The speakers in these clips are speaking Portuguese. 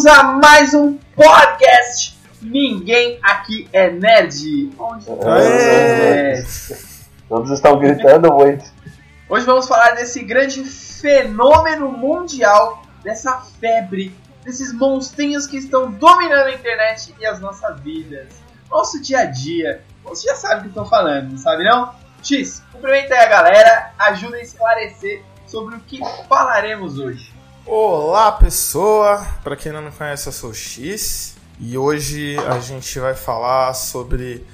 bem-vindos a mais um podcast. Ninguém aqui é nerd. Onde é. Todos estão gritando muito. Hoje vamos falar desse grande fenômeno mundial, dessa febre, desses monstrinhos que estão dominando a internet e as nossas vidas, nosso dia a dia. Você já sabe o que estou falando, não sabe não? X, cumprimenta aí a galera, ajuda a esclarecer sobre o que falaremos hoje. Olá pessoa, para quem não me conhece eu sou o X e hoje a gente vai falar sobre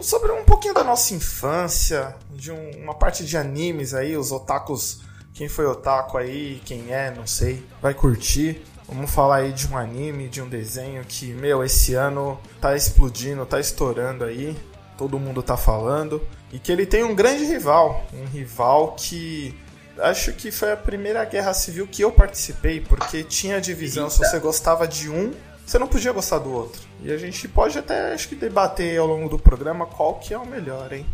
sobre um pouquinho da nossa infância, de um, uma parte de animes aí, os otakus, quem foi otaku aí, quem é, não sei, vai curtir. Vamos falar aí de um anime, de um desenho que, meu, esse ano tá explodindo, tá estourando aí, todo mundo tá falando, e que ele tem um grande rival, um rival que acho que foi a primeira guerra civil que eu participei, porque tinha divisão. Eita. Se você gostava de um, você não podia gostar do outro. E a gente pode até, acho que, debater ao longo do programa qual que é o melhor, hein?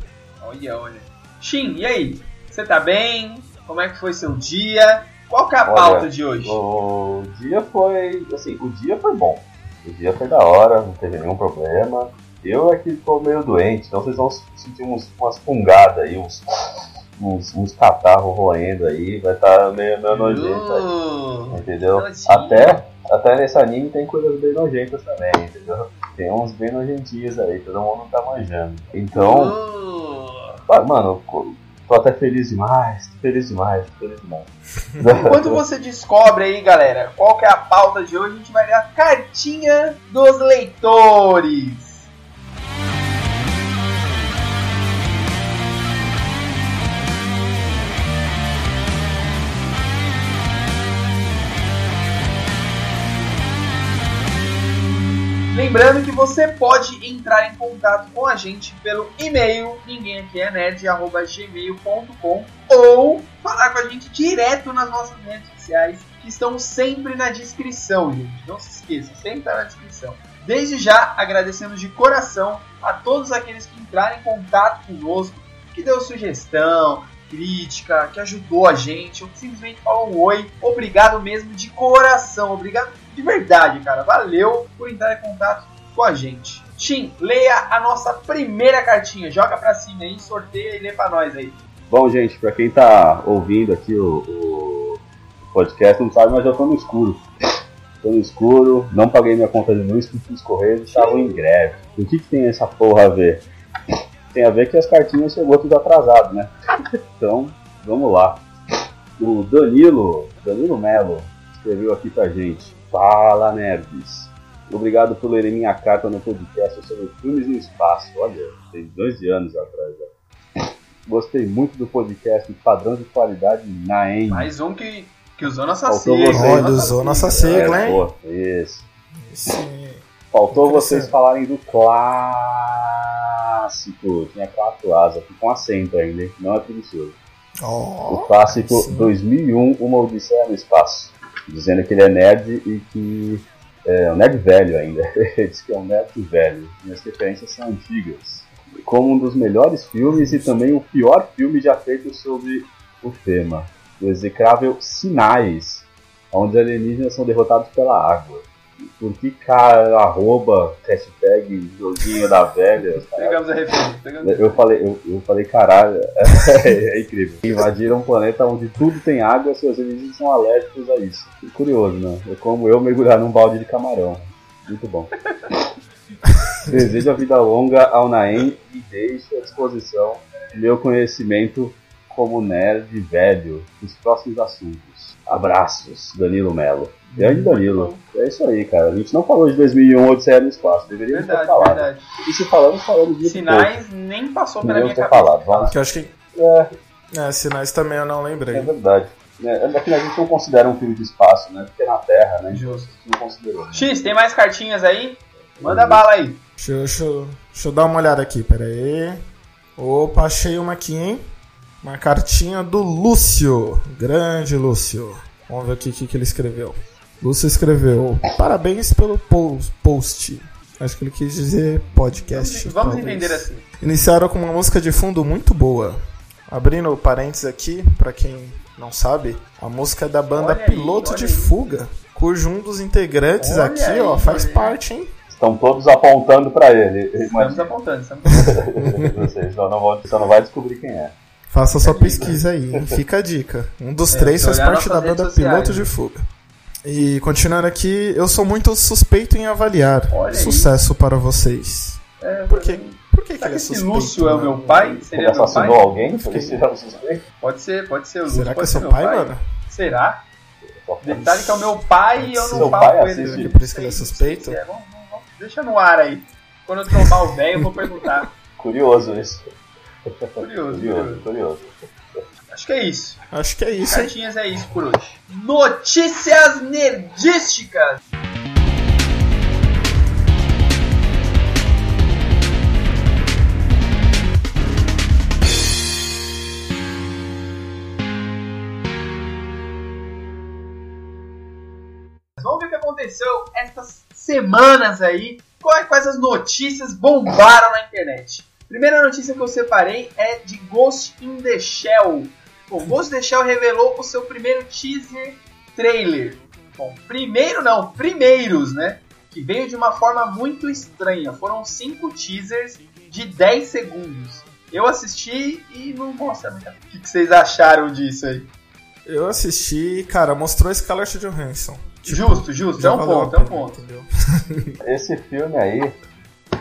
Olha, olha. Shin, e aí? Você tá bem? Como é que foi seu dia? Qual que é a olha, pauta de hoje? O dia foi, assim, o dia foi bom. O dia foi da hora, não teve nenhum problema. Eu aqui tô meio doente, então vocês vão sentir uns, umas fungadas aí, uns uns, uns catarros roendo aí, vai estar tá meio, meio nojento aí. Entendeu? Até, até nesse anime tem coisas bem nojentas também, entendeu? Tem uns bem nojentinhos aí, todo mundo tá manjando. Então. Uh. Mano, tô até feliz demais, tô feliz demais, tô feliz demais. Enquanto você descobre aí, galera, qual que é a pauta de hoje, a gente vai ler a cartinha dos leitores. Lembrando que você pode entrar em contato com a gente pelo e-mail ninguémaquinenerd.gmail.com ou falar com a gente direto nas nossas redes sociais que estão sempre na descrição, gente. Não se esqueça, sempre está na descrição. Desde já, agradecemos de coração a todos aqueles que entraram em contato conosco, que deu sugestão, crítica, que ajudou a gente, ou que simplesmente falou um oi. Obrigado mesmo de coração, obrigado de verdade, cara. Valeu por entrar em contato com a gente. Tim, leia a nossa primeira cartinha. Joga pra cima aí, sorteia e lê pra nós aí. Bom, gente, pra quem tá ouvindo aqui o, o podcast, não sabe, mas eu tô no escuro. Tô no escuro, não paguei minha conta de luz porque os Correios estavam em greve. O que, que tem essa porra a ver? Tem a ver que as cartinhas chegou tudo atrasado, né? Então, vamos lá. O Danilo, Danilo Melo, escreveu aqui pra gente. Fala, nerds! Obrigado por lerem minha carta no podcast sobre filmes no espaço. Olha, tem dois anos atrás. Já. Gostei muito do podcast Padrão de Qualidade na EM. Mais um que, que usou nossa sigla. Olha, usou nossa sigla, hein? Pô, isso. Sim. Faltou vocês falarem do clássico. Tinha quatro asas, aqui com acento ainda, hein? Não é preguiçoso. Oh, o clássico sim. 2001, Uma Odisseia no Espaço dizendo que ele é nerd e que é um nerd velho ainda. ele diz que é um nerd velho. Minhas referências são antigas. Como um dos melhores filmes e também o pior filme já feito sobre o tema. O execrável Sinais, onde alienígenas são derrotados pela água que cara, arroba, hashtag, joguinho da velha. Pegamos a referência. Pegamos eu, falei, eu, eu falei, caralho, é, é, incrível. Invadiram um planeta onde tudo tem água, seus inimigos são alérgicos a isso. curioso, né? É como eu mergulhar num balde de camarão. Muito bom. Desejo a vida longa ao Naem e deixo à disposição meu conhecimento como nerd velho nos próximos assuntos. Abraços, Danilo Melo. Grande Danilo. É isso aí, cara. A gente não falou de 2001 Odisseia no Espaço. Deveríamos verdade, ter falado. Verdade. E se falamos, falamos de Sinais pouco. nem passou pela minha cabeça. Falado. Vamos. Que eu acho que... É. é, Sinais também eu não lembrei. É verdade. É, é que a gente não considera um filme de espaço, né? Porque é na Terra, né? Justo. Não considerou. Né? X, tem mais cartinhas aí? Manda uhum. bala aí. Deixa, deixa, deixa eu dar uma olhada aqui, pera aí. Opa, achei uma aqui, hein? Uma cartinha do Lúcio. Grande Lúcio. Vamos ver aqui o que, que ele escreveu. Lúcio escreveu: Parabéns pelo post. Acho que ele quis dizer podcast. Vamos, vamos entender assim. Iniciaram com uma música de fundo muito boa. Abrindo parênteses aqui, para quem não sabe, a música é da banda olha Piloto aí, de aí. Fuga, cujo um dos integrantes Olha aqui, aí, ó, faz parte, hein? Estão todos apontando pra ele. Estamos Imagina apontando, estamos apontando. vocês, só não, vão, só não vai descobrir quem é. Faça sua pesquisa aí, hein? Fica a dica. Um dos É, três faz parte da banda sociais, Piloto né? de Fuga. E continuando aqui, eu sou muito suspeito em avaliar. Olha aí. Sucesso para vocês. É, Por quê? Por que, que Será ele que é esse suspeito? Lúcio é o né? meu pai? Ele Seria meu assassinou pai? alguém? Por isso ele é suspeito? Pode ser, pode ser o Lúcio. Será que é seu meu pai, mano? Será? Detalhe que é o meu pai e eu não falo pai com ele. assiste. né? Por isso que ele é suspeito? é. Vamos- vamos- Deixa no ar aí. Quando eu trombar o velho, eu vou perguntar. Curioso isso. Curioso, Curioso, curioso. curioso. Acho que é isso. Acho que é isso, hein? Cartinhas é isso por hoje. Notícias nerdísticas. Vamos ver o que aconteceu essas semanas aí. Quais as notícias bombaram na internet? Primeira notícia que eu separei é de Ghost in the Shell. Bom, Ghost in the Shell revelou o seu primeiro teaser trailer. Bom, primeiro não, primeiros, né? Que veio de uma forma muito estranha. Foram cinco teasers de 10 segundos. Eu assisti e não mostra muita O que, que vocês acharam disso aí? Eu assisti, cara, mostrou Scarlett Johansson. Tipo, justo, justo, é um ponto, a é um ponto. Entendeu? Esse filme aí,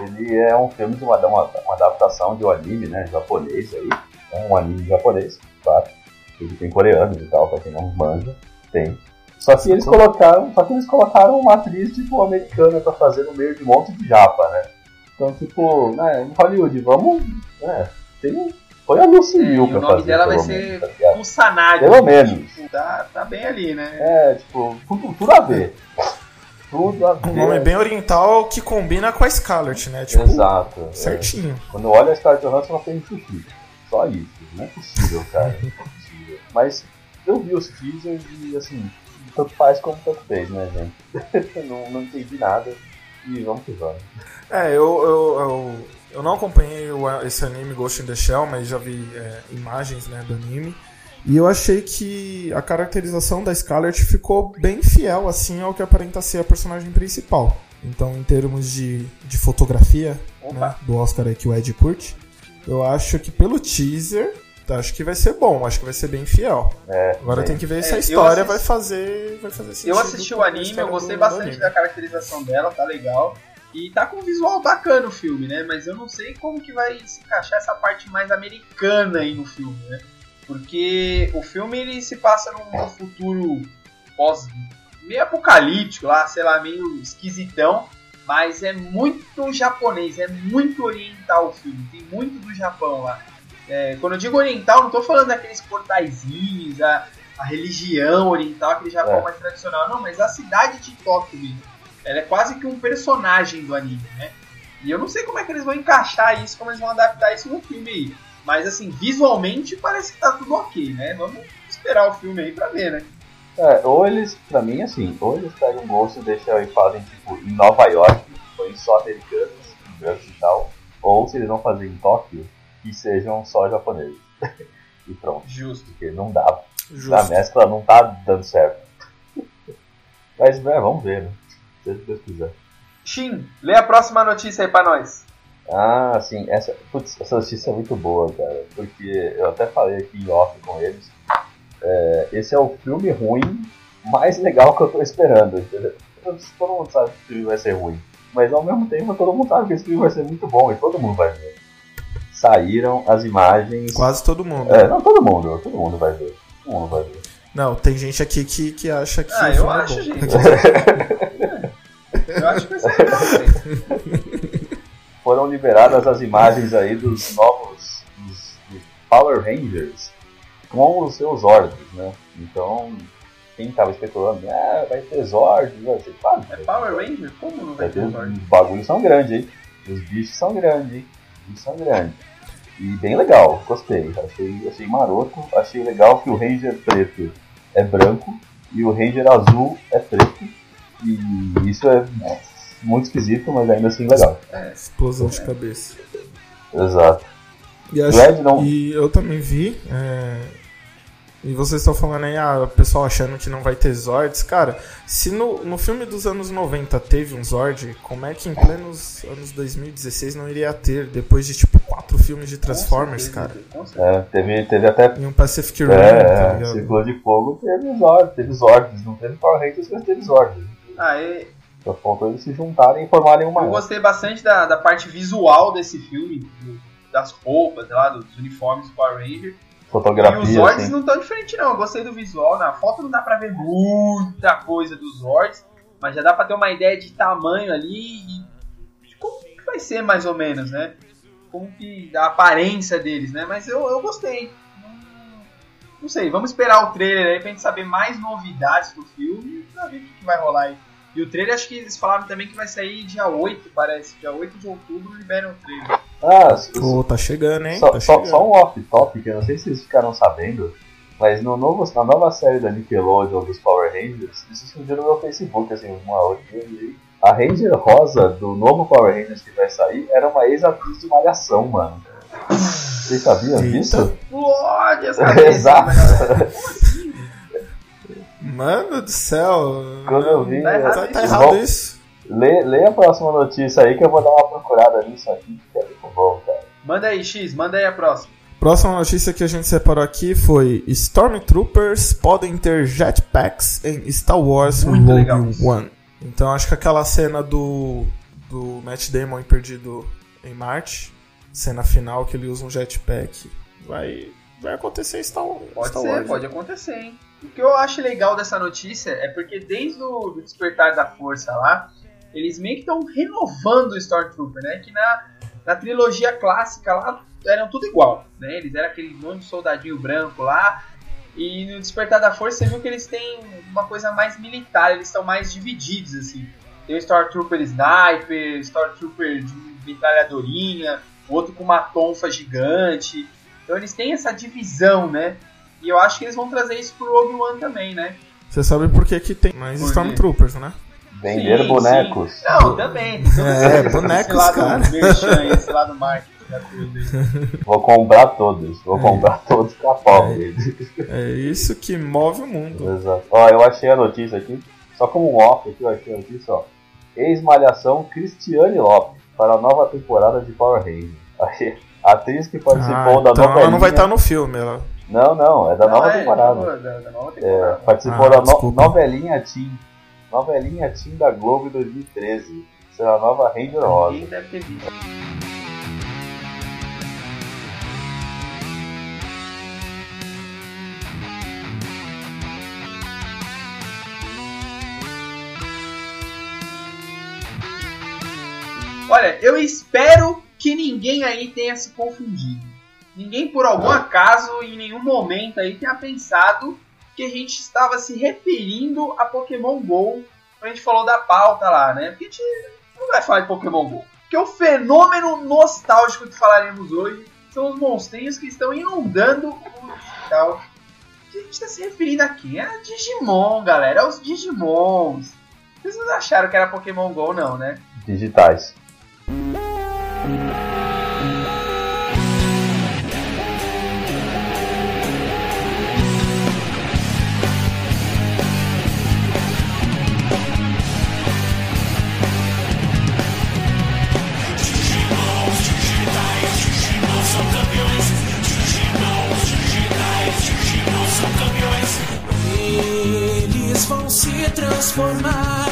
ele é um filme de uma, uma, uma adaptação de um anime, né, japonês aí. É um anime japonês, claro. Ele tem coreanos e tal, pra quem não manja, tem. Só que eles colocaram, só que eles colocaram uma atriz tipo americana pra fazer no meio de um monte de japa, né? Então, tipo, né, em Hollywood, vamos, né, tem, foi a Lucy É, Liu e pra o nome fazer, dela vai pelo ser menos, tá ligado? Kusanagi. Pelo menos. Tipo, tá, tá bem ali, né? É, tipo, tudo, tudo a ver. Tudo a ver. Um nome bem oriental que combina com a Scarlett, né? Tipo, Exato. é. certinho. Quando eu olho a Scarlett Johansson, ela tem sushi. Só isso. Não é possível, cara. Mas eu vi os teasers e, assim, tanto faz como tanto fez, né, gente? não, não entendi nada. E vamos que vamos. É, eu, eu, eu, eu não acompanhei o- esse anime Ghost in the Shell, mas já vi é, imagens né, do anime. E eu achei que a caracterização da Scarlett ficou bem fiel assim ao que aparenta ser a personagem principal. Então, em termos de, de fotografia né, do Oscar aí que o Ed curte, eu acho que pelo teaser, acho que vai ser bom, acho que vai ser bem fiel. É, Agora tem que ver se É, a eu história assisti- vai fazer, vai fazer sentido. Eu assisti o anime, eu gostei do- do bastante anime. da caracterização dela, tá legal. E tá com um visual bacana o filme, né? Mas eu não sei como que vai se encaixar essa parte mais americana aí no filme, né? Porque o filme ele se passa num, num futuro pós meio apocalíptico lá, sei lá, meio esquisitão, mas é muito japonês, é muito oriental o filme, tem muito do Japão lá. É, quando eu digo oriental, não tô falando daqueles portaizinhos, a, a religião oriental, aquele Japão É. mais tradicional, não, mas a cidade de Tóquio mesmo. Ela é quase que um personagem do anime, né? E eu não sei como é que eles vão encaixar isso, como eles vão adaptar isso no filme aí. Mas assim, visualmente parece que tá tudo ok, né? Vamos esperar o filme aí pra ver, né? É, ou eles, pra mim, assim, ou eles pegam um bolso e deixam e fazem, tipo, em Nova York, põem só americanos, brancos e tal, ou se eles vão fazer em Tóquio, que sejam só japoneses. e pronto, Justo. porque não dá. A Justo. mescla não tá dando certo. Mas, né, vamos ver, né? Se Deus quiser. Shin, lê a próxima notícia aí pra nós. Ah, sim, essa, putz, essa notícia é muito boa, cara, porque eu até falei aqui em off com eles. É, esse é o filme ruim mais legal que eu tô esperando, entendeu? Todo mundo sabe que o filme vai ser ruim, mas ao mesmo tempo todo mundo sabe que esse filme vai ser muito bom e todo mundo vai ver. Saíram as imagens. Quase todo mundo. É, não, todo mundo, todo mundo vai ver. Todo mundo vai ver. Não, tem gente aqui que, que acha que. Ah, eu é acho, bom. gente. Eu acho que vai ser legal, foram liberadas as imagens aí dos novos dos, dos Power Rangers com os seus Zords, né? Então, quem tava especulando, ah, vai ter Zords, vai ser claro. É Power Ranger? Como não vai Vai ter ter, Zord? os bagulhos são grandes, hein? Os bichos são grandes, hein? Os bichos são grandes. E bem legal, gostei. Achei, achei maroto. Achei legal que o Ranger preto é branco e o Ranger azul é preto. E isso é muito esquisito, mas ainda assim legal. Explosão de cabeça. Exato. E, acho- não. e eu também vi. é, E vocês estão falando aí, ah, o pessoal achando que não vai ter Zords. Cara, se no, no filme dos anos 90 teve um Zord, como é que em plenos anos 2016 não iria ter, depois de tipo quatro filmes de Transformers, cara? É, teve, teve até. E um Pacific Rim, É, tá é, ligado? Círculo de Fogo teve Zord, teve Zords, não teve Power Rangers, mas teve Zords. Ah, e- Só faltou eles se juntarem e formarem uma. eu gostei bastante da, da parte visual desse filme, das roupas, lá, dos uniformes do Power Ranger. E os Fotografia, Zords assim. não estão diferentes, não. Eu gostei do visual. Na foto não dá pra ver muita coisa dos Zords, mas já dá pra ter uma ideia de tamanho ali e de como que vai ser, mais ou menos, né? Como que a aparência deles, né? Mas eu, eu gostei. Não- Não sei, vamos esperar o trailer aí pra gente saber mais novidades do filme e pra ver o que que vai rolar aí. E o trailer, acho que eles falaram também que vai sair dia 8, parece. Dia 8 de outubro liberam o trailer. Ah, Pô, tá chegando, hein? só, tá só, chegando. só um off-topic, eu não sei se vocês ficaram sabendo, mas no novo, na nova série da Nickelodeon dos Power Rangers, isso surgiu no meu Facebook, assim, uma hora. A Ranger Rosa do novo Power Rangers que vai sair era uma ex-atriz de Malhação, mano. Vocês sabiam disso? Exato. Mano do céu. Quando eu vi. Tá errado Tá, eu- tá isso. errado Vou- isso. Lê, lê a próxima notícia aí que eu vou dar uma procurada nisso aqui, que é muito bom, cara. Manda aí, X, manda aí a próxima. Próxima notícia que a gente separou aqui foi Stormtroopers podem ter jetpacks em Star Wars Muito Rogue. One. Então acho que aquela cena do, do Matt Damon Perdido em Marte, cena final que ele usa um jetpack, vai, vai acontecer em Star, Pode Star ser, Wars. pode acontecer, hein? O que eu acho legal dessa notícia é porque desde o Despertar da Força lá, eles meio que estão renovando o Stormtrooper, né? Que na, na trilogia clássica lá eram tudo igual, né? Eles eram aquele monte de soldadinho branco lá. E no Despertar da Força você viu que eles têm uma coisa mais militar, eles estão mais divididos, assim. Tem o Stormtrooper Sniper, Stormtrooper de metralhadorinha, outro com uma tonfa gigante. Então eles têm essa divisão, né? E eu acho que eles vão trazer isso pro Rogue One também, né? Você sabe por que, que tem mais Por quê? Stormtroopers, né? Vender Sim, bonecos. sim. Não, também. É, esse bonecos, lado cara. merchan, esse lado marketing. Vou comprar todos. Vou É. comprar todos com a pau. É isso que move o mundo. Exato. Ó, eu achei a notícia aqui, só como um off aqui, eu achei a notícia, ó. Ex-malhação Cristiane Lopes para a nova temporada de Power Rangers. A atriz que Ah, participou da então novelinha... ela não vai estar no filme. Ela... Não, não, é da nova é, temporada. Da, da nova É, temporada. participou Ah, da no- novelinha Team. Novelinha Team da Globo em 2013. Será a nova Ranger Rosa. Ninguém deve ter visto. Olha, eu espero que ninguém aí tenha se confundido. Ninguém, por algum acaso, em nenhum momento aí, tenha pensado que a gente estava se referindo a Pokémon GO quando a gente falou da pauta lá, né? Porque a gente não vai falar de Pokémon GO. Porque o fenômeno nostálgico que falaremos hoje são os monstrinhos que estão inundando o digital. A gente está se referindo aqui a Digimon, galera, aos Digimons. Vocês não acharam que era Pokémon GO, não, né? Digitais. Transformar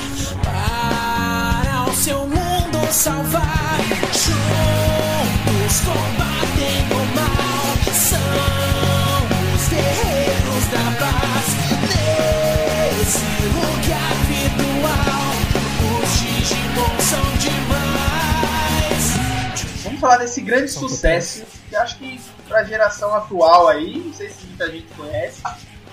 para o seu mundo salvar. Juntos combatem o mal. São os guerreiros da paz. Nesse lugar virtual, os Digimon são demais. Vamos falar desse grande sucesso que acho que pra geração atual aí, não sei se muita gente conhece,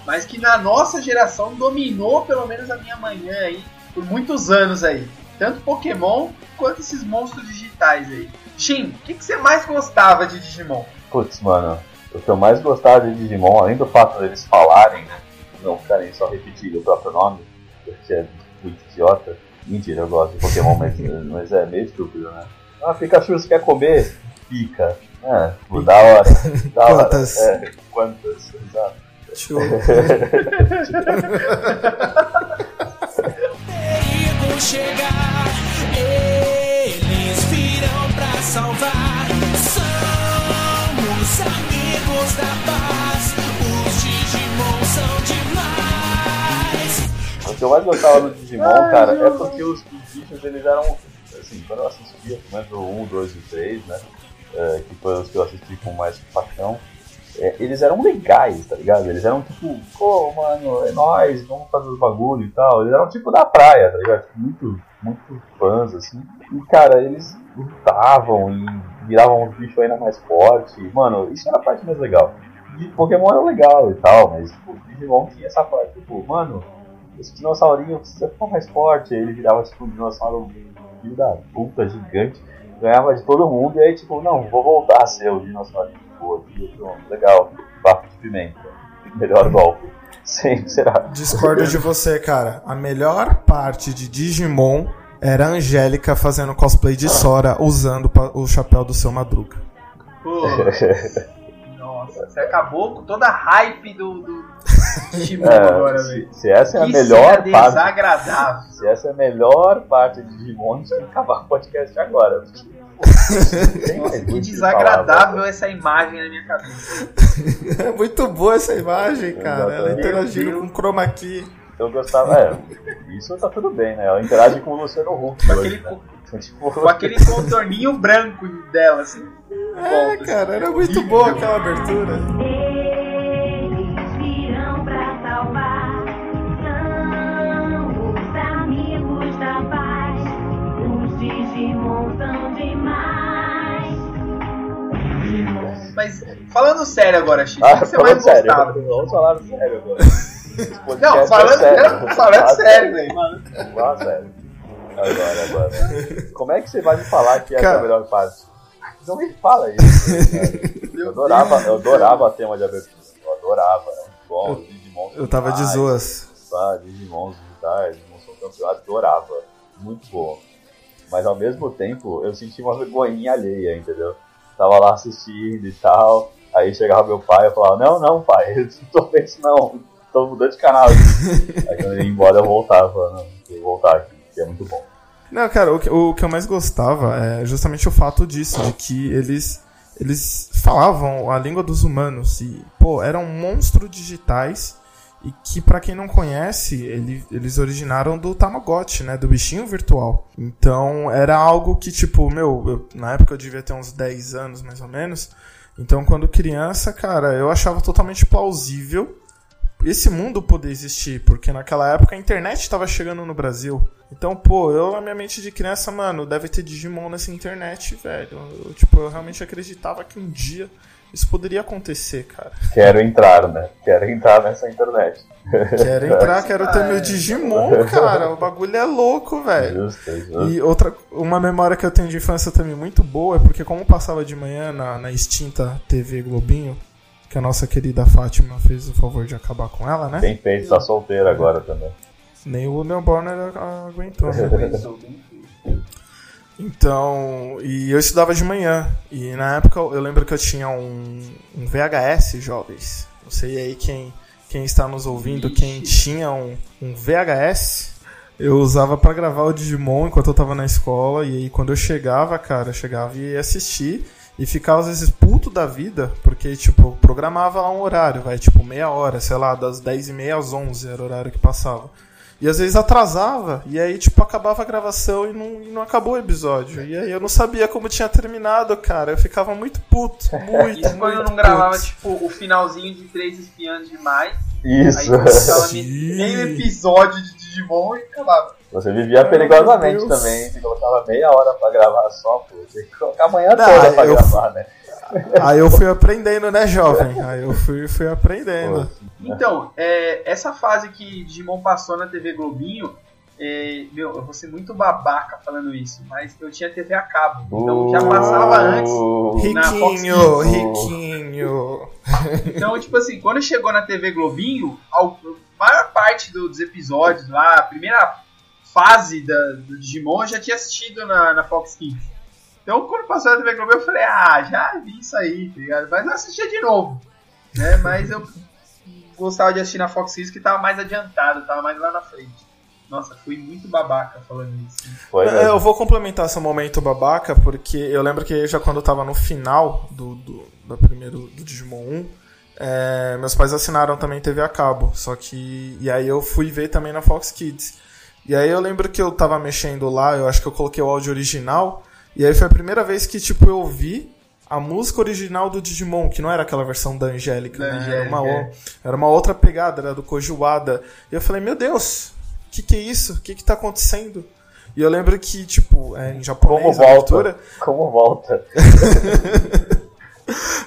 mas que na nossa geração dominou pelo menos a minha manhã aí por muitos anos aí. Tanto Pokémon quanto esses monstros digitais aí. Shin, o que, que você mais gostava de Digimon? Putz, mano, o que eu mais gostava de Digimon, além do fato deles falarem, né? Não ficarem só repetindo o próprio nome, porque é muito idiota. Mentira, eu gosto de Pokémon, mas, mas é meio estúpido, né? Ah, Pikachu, você quer comer? Pica. É, pô, da hora. Da hora. Quantas? É, quantas, exato. Tio. perigo chegar, eles virão pra salvar. Somos amigos da paz, os Digimon são demais. O que eu mais gostava do Digimon, cara, é porque os, os bichos eles eram. Assim, quando eu assistia, pelo menos o 1, 2 e 3, né? é, que foi os que eu assisti com mais paixão, é, eles eram legais, tá ligado? Eles eram tipo, pô, mano, é nóis, vamos fazer os bagulho e tal. Eles eram tipo da praia, tá ligado? Tipo, Muito, muito fãs, assim. E, cara, eles lutavam e viravam uns bichos ainda mais fortes. Mano, isso era a parte mais legal. E Pokémon era legal e tal, mas tipo, Digimon tinha essa parte, tipo, mano, esse dinossaurinho precisa ficar mais forte. Aí ele virava tipo um dinossauro filho da puta gigante, ganhava de todo mundo, e aí tipo, não, vou voltar a ser o dinossaurinho boa pronto, legal, papo de pimenta, melhor golpe. Sempre será. Discordo de você, cara. A melhor parte de Digimon era a Angélica fazendo cosplay de Sora usando o chapéu do seu Madruga. Pô, nossa, você acabou com toda a hype do, do Digimon É, agora, se, velho. se essa é a Que melhor parte. desagradável. Se essa é a melhor parte de Digimon, a gente tem que acabar com o podcast agora. porque, pô, Que desagradável essa imagem na minha cabeça. É muito boa essa imagem, cara. Ela interagindo com chroma key. Eu gostava, é, isso tá tudo bem, né? Ela interage com o Luciano Huck Com hoje, aquele, né? Então, tipo, com aquele contorninho branco dela, assim. É, Volta, cara, assim, era é muito horrível. boa aquela abertura. Eles virão pra salvar. São os amigos da paz. Os Digimon são Mas falando sério agora, Chico, o ah, que você mais falando sério, gostava? vamos falar sério agora. Não, é falando, sério. falando sério, velho. falar sério. Agora, agora. Como é que você vai me falar que essa é a melhor parte? Não me fala isso. cara. Eu adorava, eu adorava a tema de abertura. Eu adorava, era muito bom. os Digimon Eu tava de zoas. tá? Digimons digitais, Digimon são campeão, eu adorava. Muito bom. Mas ao mesmo tempo, eu senti uma vergonhinha alheia, entendeu? Tava lá assistindo e tal. Aí chegava meu pai e eu falava, não, não, pai, eu não tô vendo isso não. Tô mudando de canal. Aí quando ele ia embora eu voltava, falava, não, eu vou voltar aqui, que é muito bom. Não, cara, o que, o que eu mais gostava é justamente o fato disso, de que eles, eles falavam a língua dos humanos e, pô, eram monstros digitais e que, pra quem não conhece, ele- eles originaram do Tamagotchi, né, do bichinho virtual. Então, era algo que, tipo, meu, eu- na época eu devia ter uns 10 anos, mais ou menos, então quando criança, cara, eu achava totalmente plausível esse mundo poder existir, porque naquela época a internet estava chegando no Brasil. Então, pô, eu na minha mente de criança, mano, deve ter Digimon nessa internet, velho. Eu, tipo, eu realmente acreditava que um dia isso poderia acontecer, cara. Quero entrar, né? Quero entrar nessa internet. Quero entrar, quero ter Ah, meu é. Digimon, cara. O bagulho é louco, velho. Justo, justo. E outra, uma memória que eu tenho de infância também muito boa é porque como passava de manhã na, na extinta TV Globinho, que a nossa querida Fátima fez o favor de acabar com ela, né? Bem feito, tá solteiro agora também. Nem o Leon Bonner aguentou, né? Então, e eu estudava de manhã. E na época eu lembro que eu tinha um, um VHS, jovens. Não sei aí quem, quem está nos ouvindo, quem tinha um, um VHS. Eu usava pra gravar o Digimon enquanto eu tava na escola. E aí quando eu chegava, cara, eu chegava e ia assistir. E ficava às vezes puto da vida, porque, tipo, programava lá um horário, vai, tipo, meia hora, sei lá, das 10 e meia às 11 era o horário que passava. E às vezes atrasava, e aí, tipo, acabava a gravação e não, e não acabou o episódio. E aí eu não sabia como tinha terminado, cara. Eu ficava muito puto, muito, Isso quando eu não gravava, puto. tipo, o finalzinho de Três Espiãs Demais. Isso. Aí meio episódio de Digimon e acabava. Você vivia perigosamente também. Você colocava meia hora pra gravar só, pô. Tinha que colocar a manhã Não, toda pra eu- gravar, né? Aí eu fui aprendendo, né, jovem? Aí eu fui, fui aprendendo. Então, é, essa fase que Digimon passou na TV Globinho, é, meu, eu vou ser muito babaca falando isso, mas eu tinha TV a cabo. Então já passava antes. Na Fox Riquinho, riquinho. Então, tipo assim, quando chegou na TV Globinho, a maior parte do- dos episódios lá, a primeira fase da- do Digimon eu já tinha assistido na, na Fox Kids. Então, quando passou na TV Globinho, eu falei, ah, já vi isso aí, tá ligado? Mas eu assistia de novo, né? Mas eu gostava de assistir na Fox Kids que tava mais adiantado, tava mais lá na frente. Nossa, fui muito babaca falando isso. Foi É, eu vou complementar seu momento babaca, porque eu lembro que já quando eu tava no final do, do, do primeiro do Digimon 1, é, meus pais assinaram também TV a cabo. Só que. E aí eu fui ver também na Fox Kids. E aí eu lembro que eu tava mexendo lá, eu acho que eu coloquei o áudio original. E aí foi a primeira vez que, tipo, eu vi a música original do Digimon, que não era aquela versão da Angélica, né? Era uma, o- era uma outra pegada, era do Kojuada. E eu falei, meu Deus, o que, que é isso? O que, que tá acontecendo? E eu lembro que, tipo, é, em Como japonês, a volta? Como volta?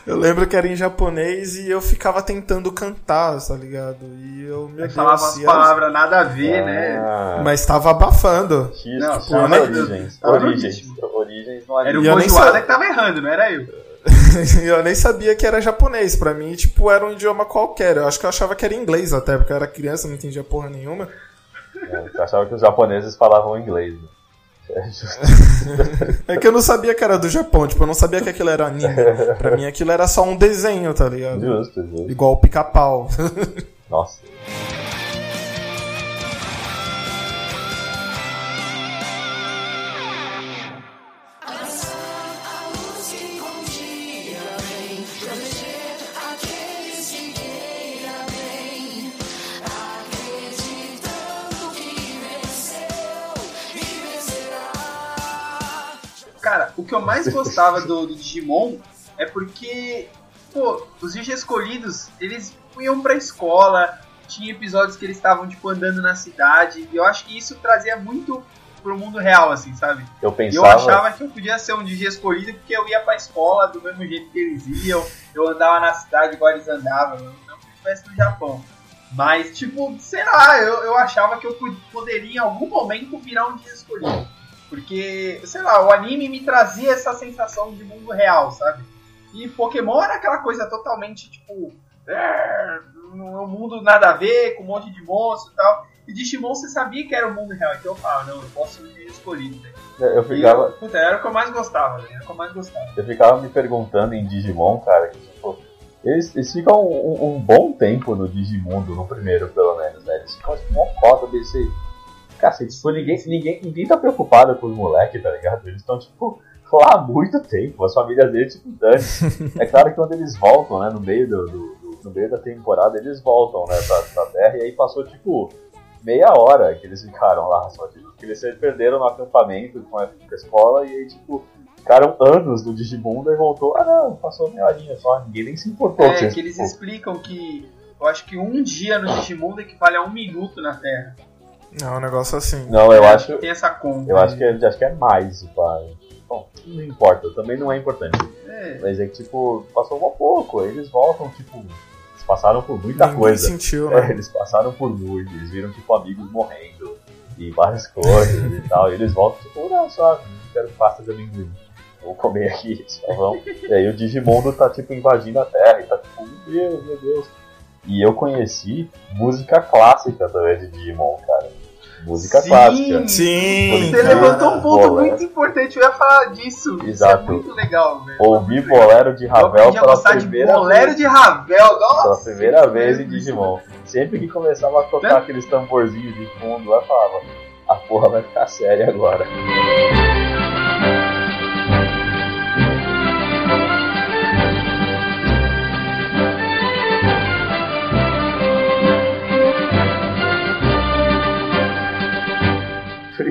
eu lembro que era em japonês e eu ficava tentando cantar, tá ligado? E eu, Deus, falava umas palavras nada a ver, né? Ah, mas tava abafando. X, Não, tipo, tava- origens. no Origens. Origens não é Era o eu nem Kojuada sa- que tava errando, não era eu. Eu nem sabia que era japonês. Pra mim, tipo, era um idioma qualquer. Eu acho que eu achava que era inglês até, porque eu era criança, não entendia porra nenhuma. É, Eu achava que os japoneses falavam inglês. Né? É. É que eu não sabia que era do Japão, tipo, eu não sabia que aquilo era anime. Pra mim aquilo era só um desenho, tá ligado? Justo, justo. Igual o pica-pau. Nossa. O que eu mais gostava do, do Digimon é porque, pô, os Digi escolhidos, eles iam pra escola, tinha episódios que eles estavam, tipo, andando na cidade, e eu acho que isso trazia muito pro mundo real, assim, sabe? Eu E eu pensava. achava que eu podia ser um Digi escolhido porque eu ia pra escola do mesmo jeito que eles iam, eu andava na cidade igual eles andavam, não que eu estivesse no Japão. Mas, tipo, sei lá, eu, eu achava que eu poderia em algum momento virar um Digi escolhido. Porque, sei lá, o anime me trazia essa sensação de mundo real, sabe? E Pokémon era aquela coisa totalmente, tipo, é, um mundo nada a ver, com um monte de monstro e tal. E Digimon você sabia que era o mundo real, então eu falava, não, eu posso um escolhido. velho. Eu ficava, eu- puta, era o que eu mais gostava, velho, era o que eu mais gostava. eu ficava me perguntando em Digimon, cara, que tipo, eles, eles ficam um, um bom tempo no Digimundo, no primeiro pelo menos, né? Eles ficam tipo uma foto desse. Cacete, tipo, ninguém, ninguém, ninguém tá preocupado com os moleques, tá ligado? Eles estão, tipo, lá há muito tempo, as famílias deles, tipo, dane. é claro que quando eles voltam, né, no meio do, do- do- no meio da temporada, eles voltam, né, pra, pra Terra, e aí passou, tipo, meia hora que eles ficaram lá, só tipo, que eles se perderam no acampamento com a, com a escola, e aí, tipo, ficaram anos no Digimundo e voltou, ah não, passou meia horinha só, ninguém nem se importou. É, vocês, que eles tipo, explicam que eu acho que um dia no Digimundo equivale a um minuto na Terra. É um negócio assim. Não, eu É, acho, Tem essa conta. eu acho que, é- acho que é mais, pá. Bom, não importa, também não é importante. É. Mas é que, tipo, passou um pouco, eles voltam, tipo, eles passaram por muita Ninguém coisa. sentiu, É, né? eles passaram por muito, eles viram, tipo, amigos morrendo e várias coisas e tal. E eles voltam, tipo, não, só, não quero pasta de amendoim. Vou comer aqui, só vão. E aí o Digimundo tá, tipo, invadindo a Terra e tá, tipo, meu Deus, meu Deus. E eu conheci música clássica também de Digimon, cara. Música Sim! clássica. Sim! Você levantou um ponto bolero. muito importante, eu ia falar disso. Exato. Isso é muito legal, velho. Ouvi bolero de Ravel pela gostar de primeira bolero vez. de Ravel. Nossa, Pela primeira vez em isso Digimon. Sempre que começava a tocar Né? aqueles tamborzinhos de fundo, eu falava, a porra vai ficar séria agora.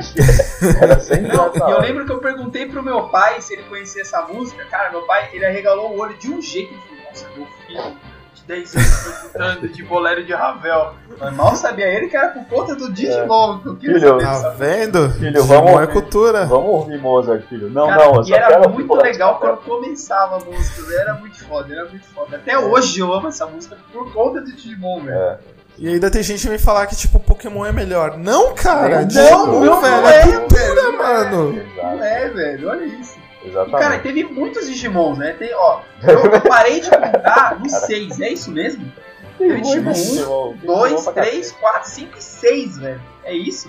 Porque era sempre Não, e eu lembro que eu perguntei pro meu pai se ele conhecia essa música. Cara, meu pai, ele arregalou o olho de um jeito. Nossa, meu filho de 10 anos perguntando de bolero de Ravel. Mas mal sabia ele que era por conta do Digimon. que eu queria Filho, Tá vendo? Filho, Digimon vamos- é cultura. Vamos ouvir Mozart, filho. Não, Cara, não, e era ouvir muito legal quando começava a música. Era muito foda, era muito foda. Até hoje eu amo essa música por conta do Digimon, velho. É. E ainda tem gente que vem falar que, tipo, Pokémon é melhor. Não, cara! Não, Digimon, não velho! é, É cultura, não é. mano! Não é, velho, olha isso. E, exatamente. cara, teve muitos Digimons, né? Tem, ó, eu, parei de contar nos seis, é isso mesmo? Teve Digimon 1, Digimon, Digimon 2, pra 3, 4, 5 e 6, velho. É isso?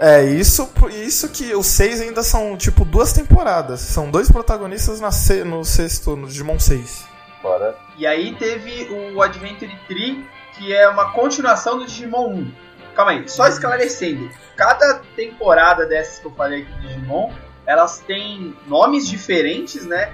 É, isso, isso que os seis ainda são, tipo, duas temporadas. São dois protagonistas na se- no sexto, no Digimon 6. fora. E aí teve o Adventure Tree, que é uma continuação do Digimon 1. Calma aí, só esclarecendo. Cada temporada dessas que eu falei aqui do Digimon, elas têm nomes diferentes, né?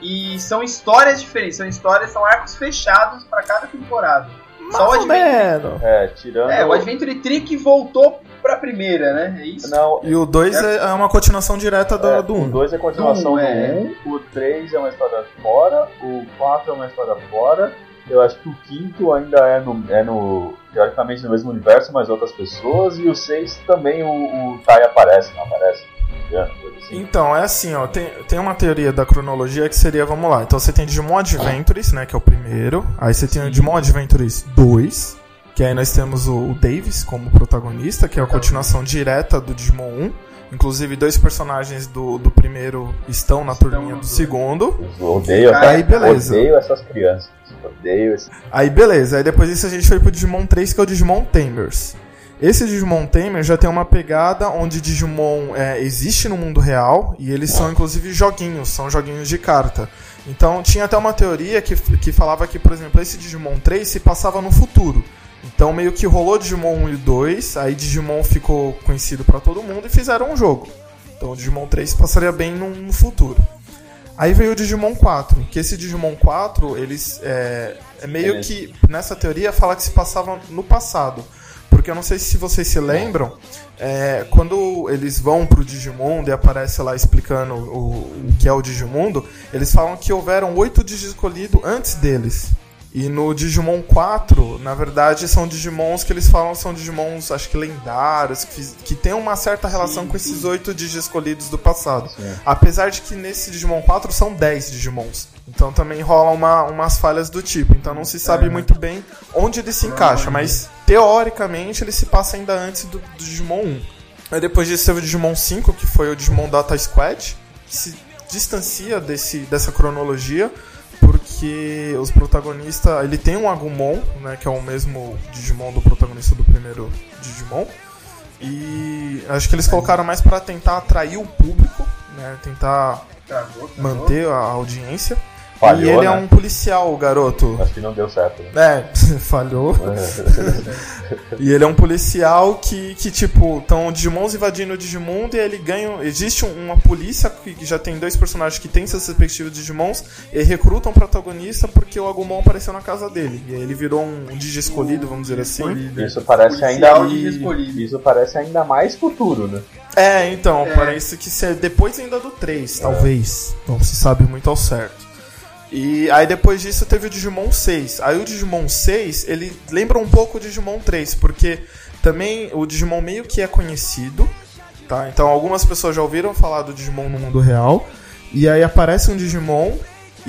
E são histórias diferentes, são histórias, são arcos fechados para cada temporada. Só o Mais Adventure. É, tirando. é, o Adventure Trick voltou pra primeira, né? É isso? Não, E o 2 é uma continuação direta do, é, do o 1. 2 é a continuação Do do um, é. 1, o 3 é uma história fora, o 4 é uma história fora. Eu acho que o quinto ainda é no, é no teoricamente no mesmo universo, mas outras pessoas. E o 6 também o, o Tai aparece, não aparece? Coisa assim. Então, é assim, ó, tem, tem uma teoria da cronologia que seria, vamos lá, então você tem Digimon Adventures, né, que é o primeiro, aí você tem o Digimon Adventures 2, que aí nós temos o, o Davis como protagonista, que é a continuação direta do Digimon 1, inclusive dois personagens do, do primeiro estão na Estão turminha do segundo, Eu odeio, aí beleza. odeio essas crianças. Odeio esse. Aí beleza, aí depois disso a gente foi pro Digimon 3, que é o Digimon Tamers. Esse Digimon Tamer já tem uma pegada onde Digimon é, existe no mundo real e eles são inclusive joguinhos, são joguinhos de carta. Então tinha até uma teoria que, que falava que, por exemplo, esse Digimon 3 se passava no futuro. Então meio que rolou Digimon 1 e 2, aí Digimon ficou conhecido pra todo mundo e fizeram um jogo. Então o Digimon 3 passaria bem no, no futuro. Aí veio o Digimon 4, que esse Digimon 4, eles é, é meio Beleza. que nessa teoria fala que se passava no passado. Porque eu não sei se vocês se lembram, é, quando eles vão pro Digimundo e aparece lá explicando o, o que é o Digimundo, eles falam que houveram oito Digi escolhidos antes deles. E no Digimon 4, na verdade, são Digimons que eles falam são Digimons, acho que lendários, que, que tem uma certa relação com esses oito Digi escolhidos do passado. Sim. Apesar de que nesse Digimon 4 são 10 Digimons. Então também rolam uma, umas falhas do tipo. Então não se sabe É. muito bem onde ele se encaixa, mas teoricamente ele se passa ainda antes do, do Digimon 1. Aí depois disso teve o Digimon 5, que foi o Digimon Data Squad, que se distancia desse, dessa cronologia, porque os protagonistas. Ele tem um Agumon, né, que é o mesmo Digimon do protagonista do primeiro Digimon. E acho que eles colocaram mais pra tentar atrair o público, né, tentar manter a audiência. Falhou, e ele é né? um policial, o garoto. Acho que não deu certo. Né? É, falhou. E ele é um policial que, que tipo, estão Digimons invadindo o Digimundo e ele ganha. Existe um- uma polícia que já tem dois personagens que têm seus respectivos Digimons e recrutam o protagonista porque o Agumon apareceu na casa dele. E aí ele virou um, um Digi escolhido, vamos dizer assim. Isso parece ainda. Isso parece ainda mais futuro, né? É, então, É. parece que ser depois ainda do 3, talvez. Não se sabe muito ao certo. E aí depois disso teve o Digimon 6. Aí o Digimon 6, ele lembra um pouco o Digimon 3, porque também o Digimon meio que é conhecido, tá? Então algumas pessoas já ouviram falar do Digimon no mundo real. E aí aparece um Digimon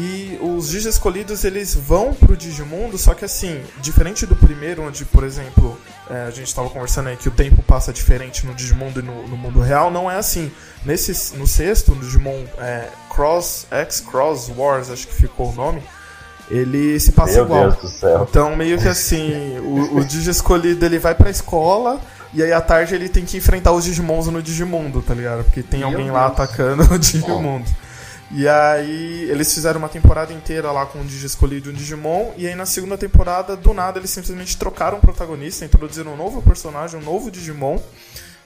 e os Digi escolhidos eles vão pro Digimundo, só que assim, diferente do primeiro, onde, por exemplo, é, a gente estava conversando aí que o tempo passa diferente no Digimundo e no, no mundo real, não é assim. Nesse, no sexto, no Digimon é, Cross, X Cross Wars, acho que ficou o nome, ele se passa Meu igual. Deus do céu. Então, meio que assim, o, o Digi escolhido ele vai pra escola e aí à tarde ele tem que enfrentar os Digimons no Digimundo, tá ligado? Porque tem Meu alguém lá Deus. atacando o Digimundo. E aí eles fizeram uma temporada inteira lá com o Digi escolhido e um Digimon, e aí na segunda temporada, do nada, eles simplesmente trocaram o protagonista, introduziram um novo personagem, um novo Digimon,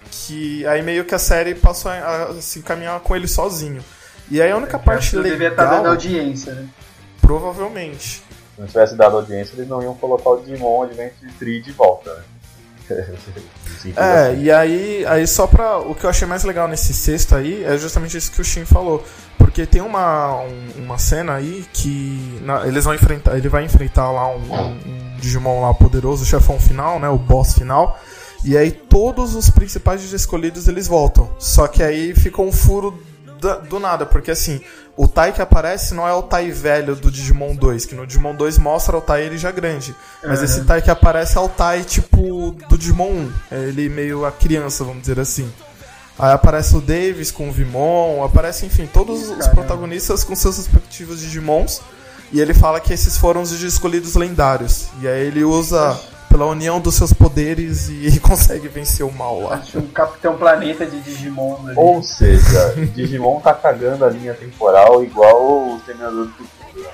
que aí meio que a série passou a, a se encaminhar com ele sozinho. E aí a única parte Eu devia estar dando legal, audiência, né? provavelmente, Se não tivesse dado audiência, eles não iam colocar o Digimon Adventure 3 de volta, né? É, assim. e aí, aí só pra. O que eu achei mais legal nesse sexto aí é justamente isso que o Shin falou. Porque tem uma, um- uma cena aí que na- eles vão enfrentar. Ele vai enfrentar lá um, um- um Digimon lá poderoso, o chefão final, né? O boss final. E aí todos os principais escolhidos eles voltam. Só que aí fica um furo da- do nada, porque assim, o Tai que aparece não é o Tai velho do Digimon 2, que no Digimon 2 mostra o Tai ele já grande. Mas Uhum. esse Tai que aparece é o Tai tipo do Digimon 1. É ele meio a criança, vamos dizer assim. Aí aparece o Davis com o Vimon, aparece, enfim, todos os Caramba. protagonistas com seus respectivos Digimons. E ele fala que esses foram os escolhidos lendários. E aí ele usa pela união dos seus poderes e consegue vencer o mal lá. Acho um Capitão Planeta de Digimon ali. Ou seja, Digimon tá cagando a linha temporal igual o Terminador do Futuro.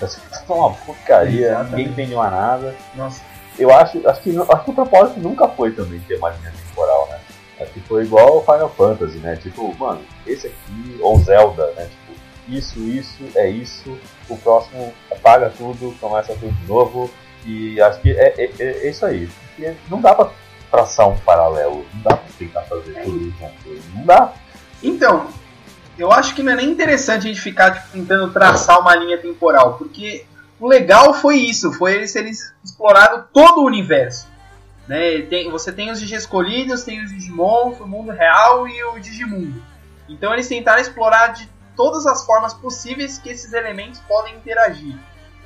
né? Tá uma porcaria, Exatamente. ninguém entende mais nada. Nossa. eu acho, acho que, acho que o propósito nunca foi também ter uma linha temporal, né? Acho que foi igual ao Final Fantasy, né? Tipo, mano, esse aqui, ou Zelda, né? Tipo, isso, isso, é isso, o próximo apaga tudo, começa tudo de novo, e acho que é, é, é isso aí. Porque não dá pra traçar um paralelo, não dá pra tentar fazer tudo junto, não dá. Então, eu acho que não é nem interessante a gente ficar tipo, tentando traçar uma linha temporal, porque o legal foi isso, foi eles terem explorado todo o universo. Né? Tem- você tem os Digi escolhidos, tem os Digimon, o mundo real e o Digimundo. Então eles tentaram explorar de todas as formas possíveis que esses elementos podem interagir.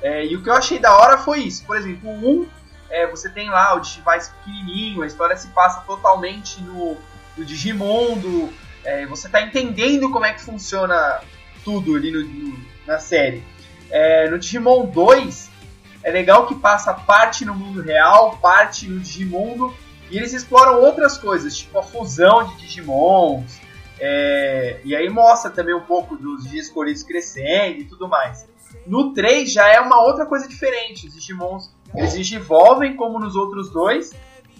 É, e o que eu achei da hora foi isso. Por exemplo, o 1, é, você tem lá o Digivice pequenininho, a história se passa totalmente no, no Digimundo, é, você está entendendo como é que funciona tudo ali no- no- na série. É, no Digimon 2, é legal que passa parte no mundo real, parte no Digimundo, e eles exploram outras coisas, tipo a fusão de Digimons, é, e aí mostra também um pouco dos dias escolhidos crescendo e tudo mais. No 3 já é uma outra coisa diferente, os Digimons eles digivolvem como nos outros dois,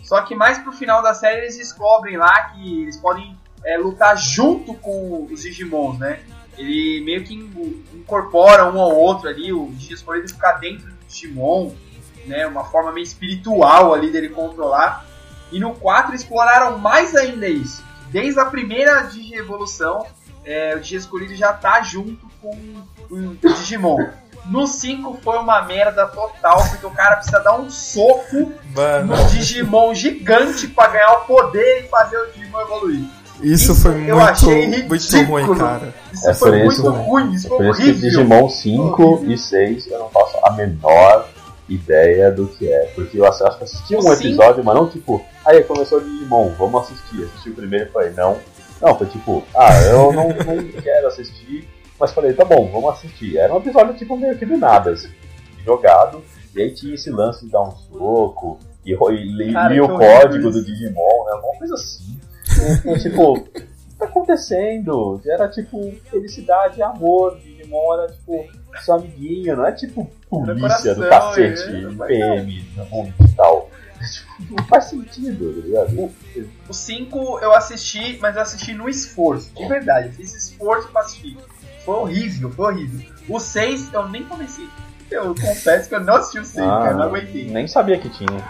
só que mais pro final da série eles descobrem lá que eles podem é, lutar junto com os Digimons, né? Ele meio que in- incorpora um ao outro ali, o Digi escolhido ficar dentro do Digimon, né? Uma forma meio espiritual ali dele controlar. E no 4 exploraram mais ainda isso. Desde a primeira Digi-evolução, é, o Digi escolhido já tá junto com o Digimon. No 5 foi uma merda total, porque o cara precisa dar um soco Mano, no Digimon gigante pra ganhar o poder e fazer o Digimon evoluir. isso, Isso foi eu muito, achei muito ridículo. ruim, cara. Isso É foi muito isso- ruim, isso É foi por isso que horrível. Digimon 5 Horrível. e 6 eu não faço a menor ideia do que é. Porque eu acho que assisti um O episódio, mas não tipo, aí começou Digimon, vamos assistir. Assisti o primeiro e falei, não. Não, foi tipo, ah, eu não, não quero assistir, mas falei, tá bom, vamos assistir. Era um episódio tipo meio que do nada, assim, jogado, e aí tinha esse lance de dar um soco, e, e Cara, o código do Digimon, né? Uma coisa assim. E, tipo, o que tá acontecendo? Era tipo felicidade e amor. Digimon era tipo seu amiguinho, não é tipo polícia do cacete, é, PM, no mundo digital. Tipo, não faz sentido, tá ligado? O 5 eu assisti, mas eu assisti no esforço, de verdade. Eu fiz esforço pra assistir. Foi horrível, foi horrível. O 6 eu nem comecei. Eu confesso que eu não assisti o 6, cara, não aguentei. nem sabia que tinha.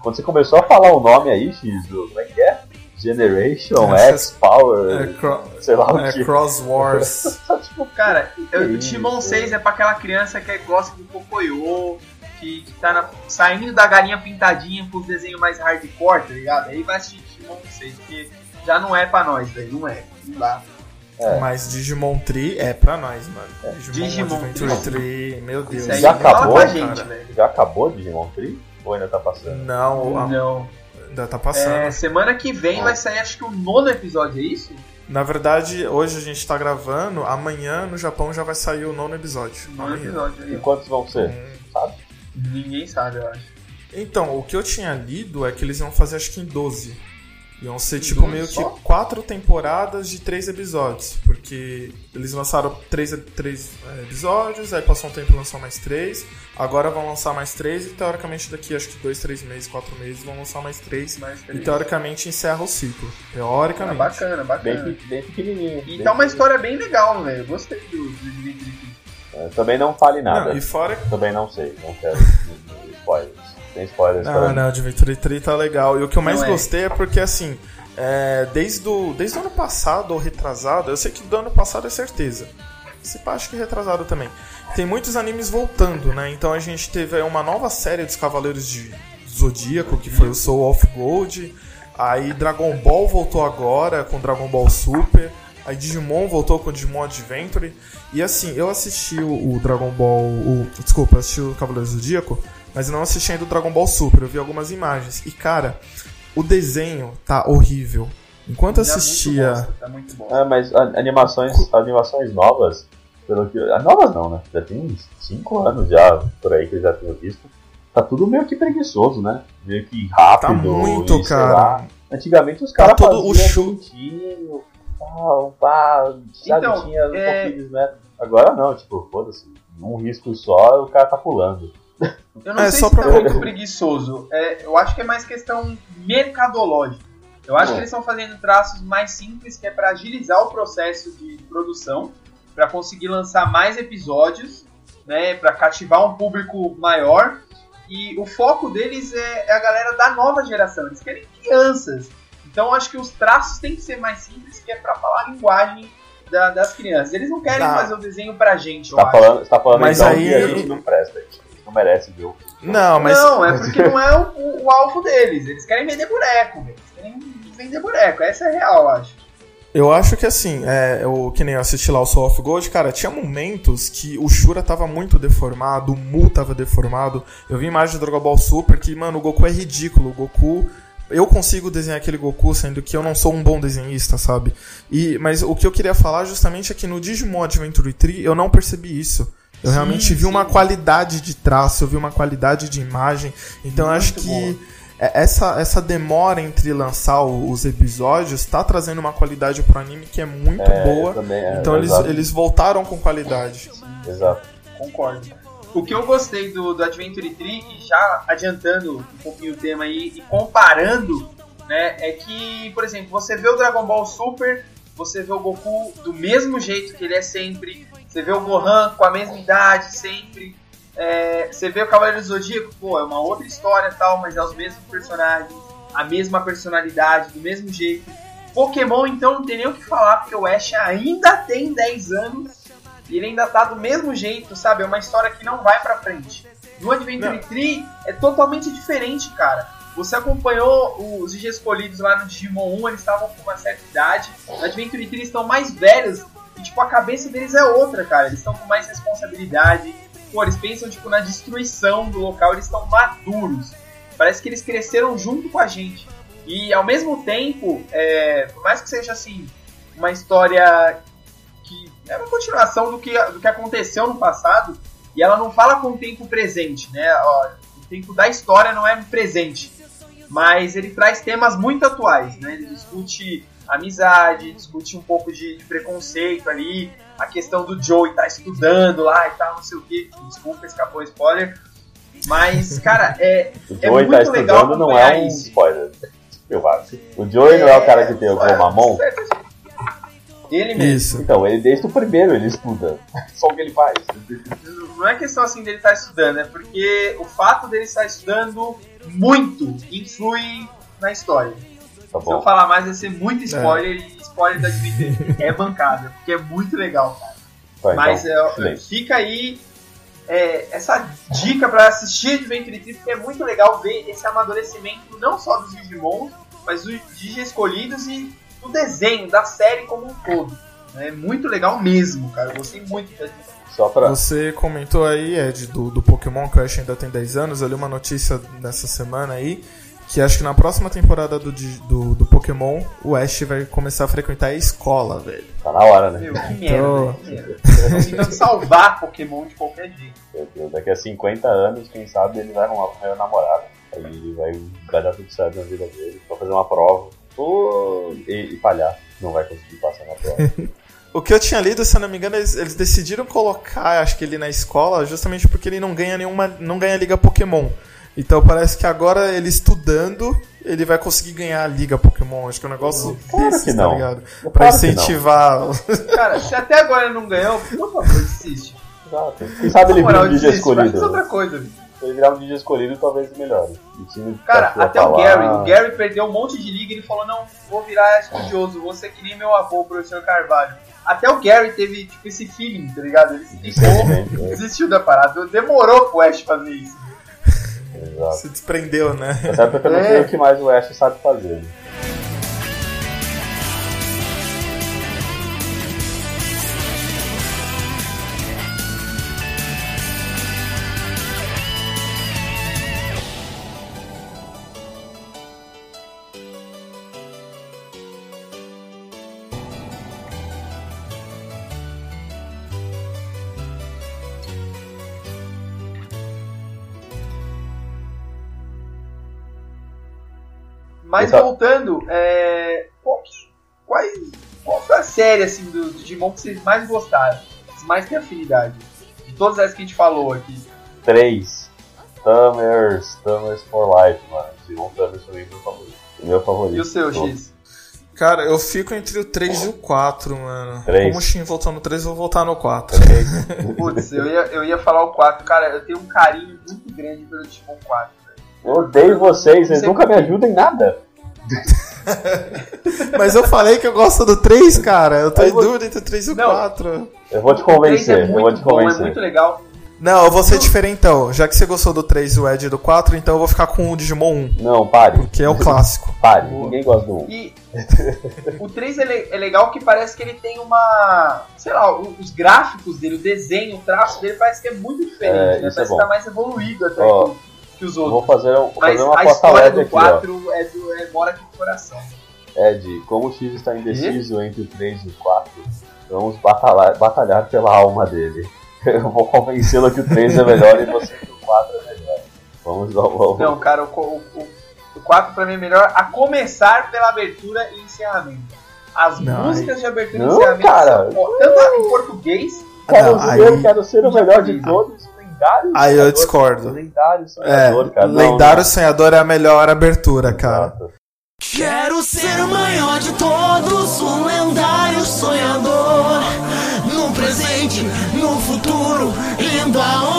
Quando você começou a falar o nome aí, X, como é que é? Generation Essas- X Power, É, cro- sei lá o é que. Cross Wars. Tipo, Cara, eu, o? Digimon 6 é pra aquela criança que gosta do Pocoyo, que, que tá na- saindo da galinha pintadinha com os desenhos mais hardcore, tá ligado? Aí vai assistir Digimon 6, porque já não é pra nós, velho. Não é. Não dá. É. Mas Digimon Tree é pra nós, mano. Digimon, Digimon Adventure Tree. Meu Deus. Já fala acabou, pra gente, cara? velho. Já acabou Digimon Tree? Ou ainda tá passando? Não, a- Não. ainda tá passando. É, semana que vem vai sair, acho que o nono episódio, é isso? Na verdade, hoje a gente tá gravando, amanhã no Japão já vai sair o nono episódio. Nono Amanhã. episódio aí. E ó. quantos vão ser? Hum. Ninguém sabe, eu acho. Então, o que eu tinha lido é que eles iam fazer acho que em 12. Iam ser tipo meio que só? quatro temporadas de três episódios. Porque eles lançaram três, três é, episódios, aí passou um tempo e lançou mais três. Agora vão lançar mais três e teoricamente daqui acho que dois, três meses, quatro meses vão lançar mais três. Mas E teoricamente encerra o ciclo. Ah, Teoricamente. bacana, Bem, bacana. pe- bem pequenininho. E bem tá uma história bem legal, velho. Eu gostei do, do Dimitri. pequenininho. Também não fale nada. Não, e fora Também não sei, não quero spoilers. Tem spoilers Não, para não, Adventure 3 tá legal. E o que eu mais Não é. gostei é porque, assim, é, desde, o, desde o ano passado ou retrasado, eu sei que do ano passado é certeza. Se pá, acho que retrasado também. Tem muitos animes voltando, né? Então a gente teve aí uma nova série dos Cavaleiros de Zodíaco, que foi o Soul of Gold. Aí Dragon Ball voltou agora com Dragon Ball Super. Aí Digimon voltou com Digimon Adventure. E assim, eu assisti o, o Dragon Ball. O, desculpa, eu assisti o Cavaleiros do Zodíaco, mas eu não assisti ainda o Dragon Ball Super. Eu vi algumas imagens. E cara, o desenho tá horrível. Enquanto Tá muito assistia. bosta, Tá muito bom. Ah, mas animações, animações novas, pelo que. ah, Novas não, né? Já tem uns 5 anos já por aí que eu já tenho visto. Tá tudo meio que preguiçoso, né? Meio que rápido. Tá muito, e, sei cara. lá. Antigamente os caras todo o faziam chu- bonitinho, tal, pá, sabe? Então, tinha um é- pouquinho de metro. Agora não, tipo, foda-se. Num risco só o cara tá pulando. Eu não É, sei só se pra tá muito preguiçoso. É, eu acho que é mais questão mercadológica. Eu acho É. que eles estão fazendo traços mais simples, que é para agilizar o processo de produção, para conseguir lançar mais episódios, né, para cativar um público maior. E o foco deles é, é a galera da nova geração. Eles querem crianças. Então eu acho que os traços têm que ser mais simples, que é para falar a linguagem da- das crianças. Eles não querem Tá. fazer o desenho pra gente, eu Tá acho. falando, você tá falando Mas então aí- que a gente não presta, a gente não merece ver o Não, mas. Não, é porque não é o, o, o alvo deles. Eles querem vender boneco, velho. Eles querem vender boneco. Essa é a real, eu acho. Eu acho que assim, é, eu, que nem eu assisti lá o Soul of Gold, cara, tinha momentos que o Shura tava muito deformado, o Mu tava deformado. Eu vi imagem do Dragon Ball Super que, mano, o Goku é ridículo. O Goku. Eu consigo desenhar aquele Goku, sendo que eu não sou um bom desenhista, sabe? E, mas o que eu queria falar justamente é que no Digimon Adventure 3 eu não percebi isso. Eu Sim, realmente vi uma sim. qualidade de traço, eu vi uma qualidade de imagem. Então eu acho que é- essa, essa demora entre lançar os episódios tá trazendo uma qualidade pro anime que é muito É, boa. também, é, então eles, exato, eles voltaram com qualidade. exato. Concordo. O que eu gostei do, do Adventure 3, e já adiantando um pouquinho o tema aí e comparando, né, é que, por exemplo, você vê o Dragon Ball Super, você vê o Goku do mesmo jeito que ele é sempre, você vê o Gohan com a mesma idade sempre, é, você vê o Cavaleiro do Zodíaco, pô, é uma outra história e tal, mas é os mesmos personagens, a mesma personalidade, do mesmo jeito. Pokémon, então, não tem nem o que falar, porque o Ash ainda tem 10 anos e ele ainda tá do mesmo jeito, sabe? É uma história que não vai pra frente. No Adventure Não. 3 é totalmente diferente, cara. Você acompanhou os IG escolhidos lá no Digimon 1, eles estavam com uma certa idade. No Adventure 3 eles estão mais velhos tipo, a cabeça deles é outra, cara. Eles estão com mais responsabilidade. Pô, eles pensam, tipo, na destruição do local, eles estão maduros. Parece que eles cresceram junto com a gente. E, ao mesmo tempo, é, por mais que seja, assim, uma história que é uma continuação do que, do que aconteceu no passado, e ela não fala com o tempo presente, né? Ó, o tempo da história não é presente, mas ele traz temas muito atuais, né? Ele discute amizade, discute um pouco de, de preconceito ali, a questão do Joey tá estudando lá e tal, não sei o que. Desculpa, escapou o spoiler. Mas, cara, é, O É tá muito legal estudando não é um isso. spoiler. Eu acho. O Joey não é o cara que tem o é, mamão? certo. Ele mesmo. Isso. Então, ele desde o primeiro ele estuda. Só o que ele faz. Não é questão assim dele estar estudando, é porque o fato dele estar estudando muito influi na história. Tá Se eu falar mais, vai ser muito spoiler e spoiler da Adventure é bancada, porque é muito legal, cara. Vai, Mas então, é, fica aí é, essa dica pra assistir Adventure 3, porque é muito legal ver esse amadurecimento não só dos Digimon, mas dos Digi escolhidos e do desenho, da série como um todo. É muito legal mesmo, cara. Eu gostei muito da Só pra. Você comentou aí, Ed, do, do Pokémon, que o Ash ainda tem 10 anos. Eu li uma notícia nessa semana aí, que acho que na próxima temporada do, do, do Pokémon, o Ash vai começar a frequentar a escola, velho. Tá na hora, né? Meu, que merda. Então- que merda. Tentando salvar Pokémon de qualquer jeito. Meu Deus, Daqui a 50 anos, quem sabe ele vai arrumar pro meu namorado. Aí ele vai, vai dar tudo certo na vida dele. Vai fazer uma prova. Pô, e, e falhar. Não vai conseguir passar na prova. O que eu tinha lido, se eu não me engano, eles, eles decidiram colocar, acho que ele na escola, justamente porque ele não ganha nenhuma. não ganha liga Pokémon. Então parece que agora ele estudando, ele vai conseguir ganhar a liga Pokémon. Acho que é um negócio Claro desses, que não. tá ligado? Claro Pra que não. incentivar. Cara, se até agora ele não ganhou, por favor, desiste. Exato. Quem sabe ele vira um DJ escolhido. outra coisa, velho. Se ele virar um DJ escolhido, talvez melhore. Time Cara, tá até o Gary, o Gary perdeu um monte de liga e ele falou, não, vou virar estudioso, vou ser que nem meu avô, o professor Carvalho. Até o Gary teve, tipo, esse feeling, tá ligado? Ele se ligou, né? desistiu da parada. Demorou pro Ash fazer isso. Exato. Se desprendeu, né? Até porque eu não É. sei o que mais o Ash sabe fazer. Mas Exato. voltando, é, qual, que- quais, qual foi a série assim, do, do Digimon que vocês mais gostaram? Que vocês mais têm afinidade? De todas essas que a gente falou aqui. Três. Tamers, Tamers for Life, mano. Digimon Tamers foi meu favorito. Meu favorito. E o seu, Todo. X? Cara, eu fico entre o 3 e o 4, mano. Três. Como o Shin voltou no 3, eu vou voltar no 4. Putz, eu ia, eu ia falar o 4. Cara, eu tenho um carinho muito grande pelo Digimon 4. velho. Eu odeio vocês, vocês Você- nunca me ajudam em nada. Mas eu falei que eu gosto do 3, cara. Eu tô Aí em você- dúvida entre o 3 e o Não. 4. Eu vou te O 3 convencer, é eu vou muito te bom, é convencer. muito legal. Não, eu vou ser diferentão. Já que você gostou do 3 e o Ed do 4, então eu vou ficar com o Digimon 1. Não, pare. Que é o clássico. Pare, ninguém gosta do 1. E o 3 é, le- é legal que parece que ele tem uma. Sei lá, os gráficos dele, o desenho, o traço dele parece que é muito diferente, É, né? isso Parece é que bom. tá mais evoluído até Ó, que, que os Vou outros. fazer, um, vou Mas fazer uma a história leve do aqui, ó. 4 é, do, é mora aqui no coração. Ed, como o X está indeciso entre o 3 e o 4, vamos batalhar, batalhar pela alma dele. Eu vou convencê-lo que o 3 é melhor e você que o 4 é melhor. Vamos, vamos. Não, cara, o, o, o, o 4 pra mim é melhor a começar pela abertura e encerramento. As Não, músicas de abertura Não, e encerramento cara. são ó, tanto em português. Quero, Não, ser- eu aí- quero ser o melhor de todos, lendário. Aí eu sonhador. discordo. Lendário É, sonhador, cara. Não, Lendário não. Sonhador é a melhor abertura, cara. Exato. Quero ser o maior de todos, um lendário sonhador. No presente, no futuro, indo aonde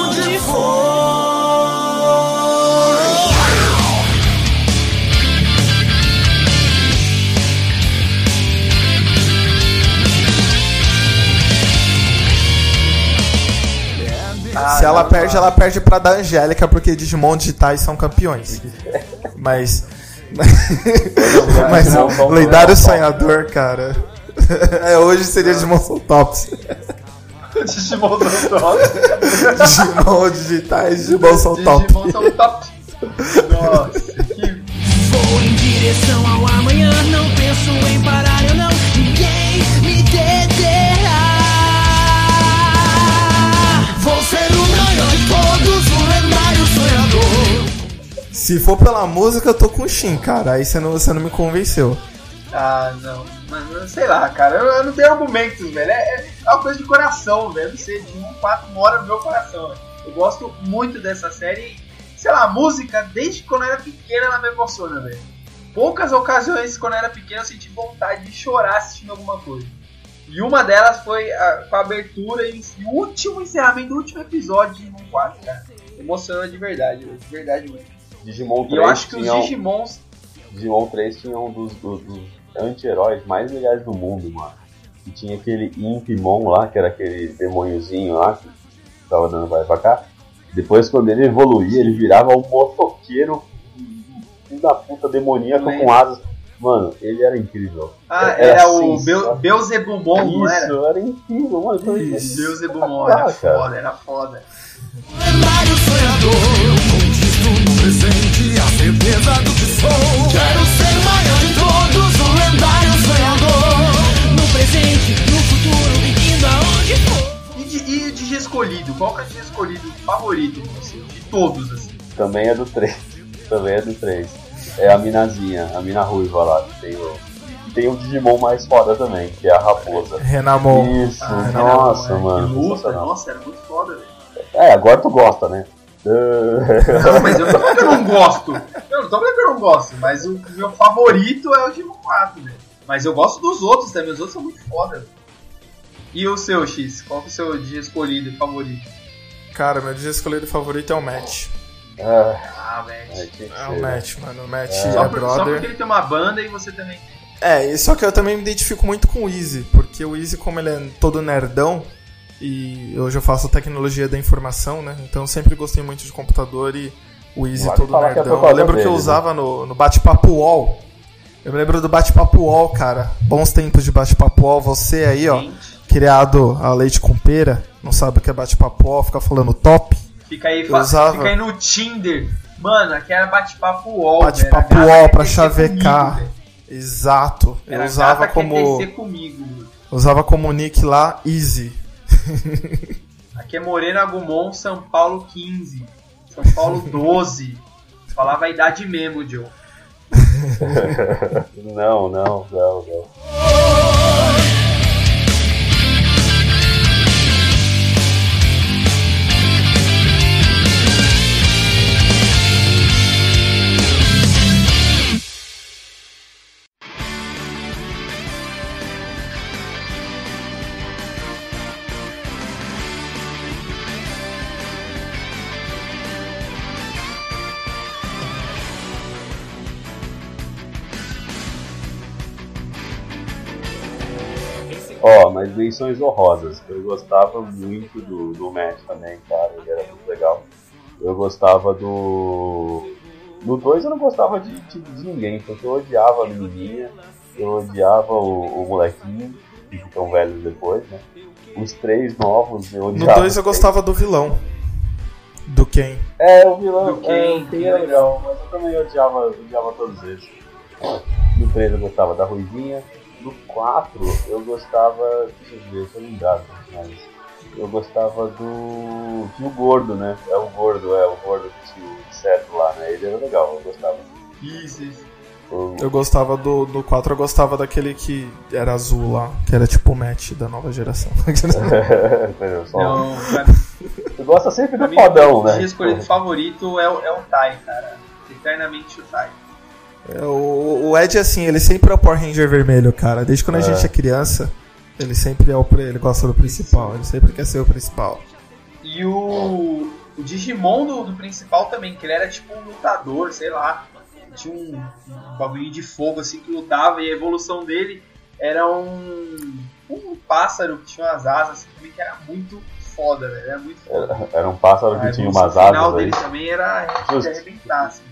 Se ela não, perde, não. ela perde pra da Angélica, porque Digimon digitais são campeões. Mas. Mas não, lendário sonhador, cara. É, hoje seria Digimon Soul Tops. Digimon são top. Digimon digitais, Digimon Soul Top. Digimon são top. Nossa, que Vou em direção ao amanhã, não penso em parar, eu não. Se for pela música, eu tô com Shin, cara. Aí você não, você não me convenceu. Ah, não. Mas, sei lá, cara. Eu, eu não tenho argumentos, velho. É, é uma coisa de coração, velho. Não sei, Digimon 4 mora no meu coração, velho. Eu gosto muito dessa série. Sei lá, a música, desde quando eu era pequena, ela me emociona, velho. Poucas ocasiões, quando eu era pequena, eu senti vontade de chorar assistindo alguma coisa. E uma delas foi a, com a abertura e o último encerramento do último episódio de Digimon 4, cara. Emociona de verdade. De verdade mesmo. Digimon 3 E eu acho que os tinha um- Digimons Digimon 3 tinha um dos, dos- dos anti-heróis mais legais do mundo, mano. E tinha aquele Impimon lá, que era aquele demôniozinho lá, que tava dando vai pra cá. Depois, quando ele evoluía, ele virava um motoqueiro, filho da puta demoníaco com asas. Mano, ele era incrível. Ah, Era era, o sensacional. Beu- Beelzebumon, não era? Isso, era incrível, mano. Beelzebumon, era foda, era foda. Presente a certeza do que sou. Quero ser o maior de todos, um lendário sonhador. No presente, no futuro, indo aonde for. E de, e de G escolhido, qual que é o G escolhido favorito de você? De todos, assim. Também é do 3. Também é do 3. É a minazinha, a mina ruiva lá, que tem o. Tem o Digimon mais foda também, que é a raposa. Renamon. Isso, Ah, nossa, era, mano. Que luta, nossa, era muito foda, velho. É, agora tu gosta, né? Não, mas eu não tô falando que eu não gosto. Eu não tô falando que eu não gosto, mas o meu favorito é o Digimon 4, velho. Mas eu gosto dos outros também, os outros são muito foda. E o seu, X? Qual que é o seu dia escolhido e favorito? Cara, meu dia escolhido favorito é o Match. ah, Ah, é, que É o? Match, mano. O Match É. é, Só, por- só brother. porque ele tem uma banda e você também tem. É, só que eu também me identifico muito com o Easy, porque o Easy, como ele é todo nerdão, e hoje eu faço tecnologia da informação, né? Então eu sempre gostei muito de computador e o Easy Vale todo é nerdão. Eu causa lembro que eu dele, né? usava no, no bate-papo UOL. Eu me lembro do bate-papo UOL, cara. Bons tempos de bate-papo UOL. Você aí, ó, Gente, criado a leite com pera, não sabe o que é bate-papo UOL, fica falando top. Fica aí, Eu fa- usava. fica aí no Tinder. Mano, aqui era bate-papo UOL. Bate-papo UOL pra chavecar. comigo. Exato. Eu Era a usava como comigo. usava como nick lá Easy. Aqui é Morena Agumon, São Paulo 15. São Paulo 12. Falava a idade mesmo, Joe. Não, não, não, não. Ó, mas menções honrosas. Eu gostava muito do, do Matt também, cara. Ele era muito legal. Eu gostava do. No 2 eu não gostava de, de, de ninguém, porque eu odiava a menininha, eu odiava o, o molequinho, que ficam velhos depois, né? Os três novos eu No odiava. 2 eu gostava do vilão. Do Ken. É, o vilão, Do é, Ken, o Ken era legal, mas eu também odiava, odiava todos eles. No 3 eu gostava da Ruivinha. No 4 eu gostava. Deixa eu ver, se eu lembrar, mas. Eu gostava do. Tinha o gordo, né? É o gordo, é o gordo que tinha o inseto lá, né? Ele era legal, eu gostava. Isso, isso. O- Eu gostava do, do 4, eu gostava daquele que era azul lá, que era tipo o Matt da nova geração. Entendeu? Só- Não, pra, Tu gosta sempre do mim, fodão, o né? escolhido favorito é o, é o Tai, cara. Eternamente o Tai. É, o, o Ed, assim, ele sempre é o Power Ranger vermelho, cara. Desde quando a É. gente é criança, ele sempre é o. Ele gosta do principal, ele sempre quer ser o principal. E o, o Digimon do, do principal também, que ele era tipo um lutador, sei lá. Tinha um, um bagulho de fogo assim que lutava e a evolução dele era um, um pássaro que tinha umas asas assim, também, que era muito foda, velho. Era muito foda. Era, era um pássaro A que tinha umas final asas aí. dele também era de arrebentar, assim.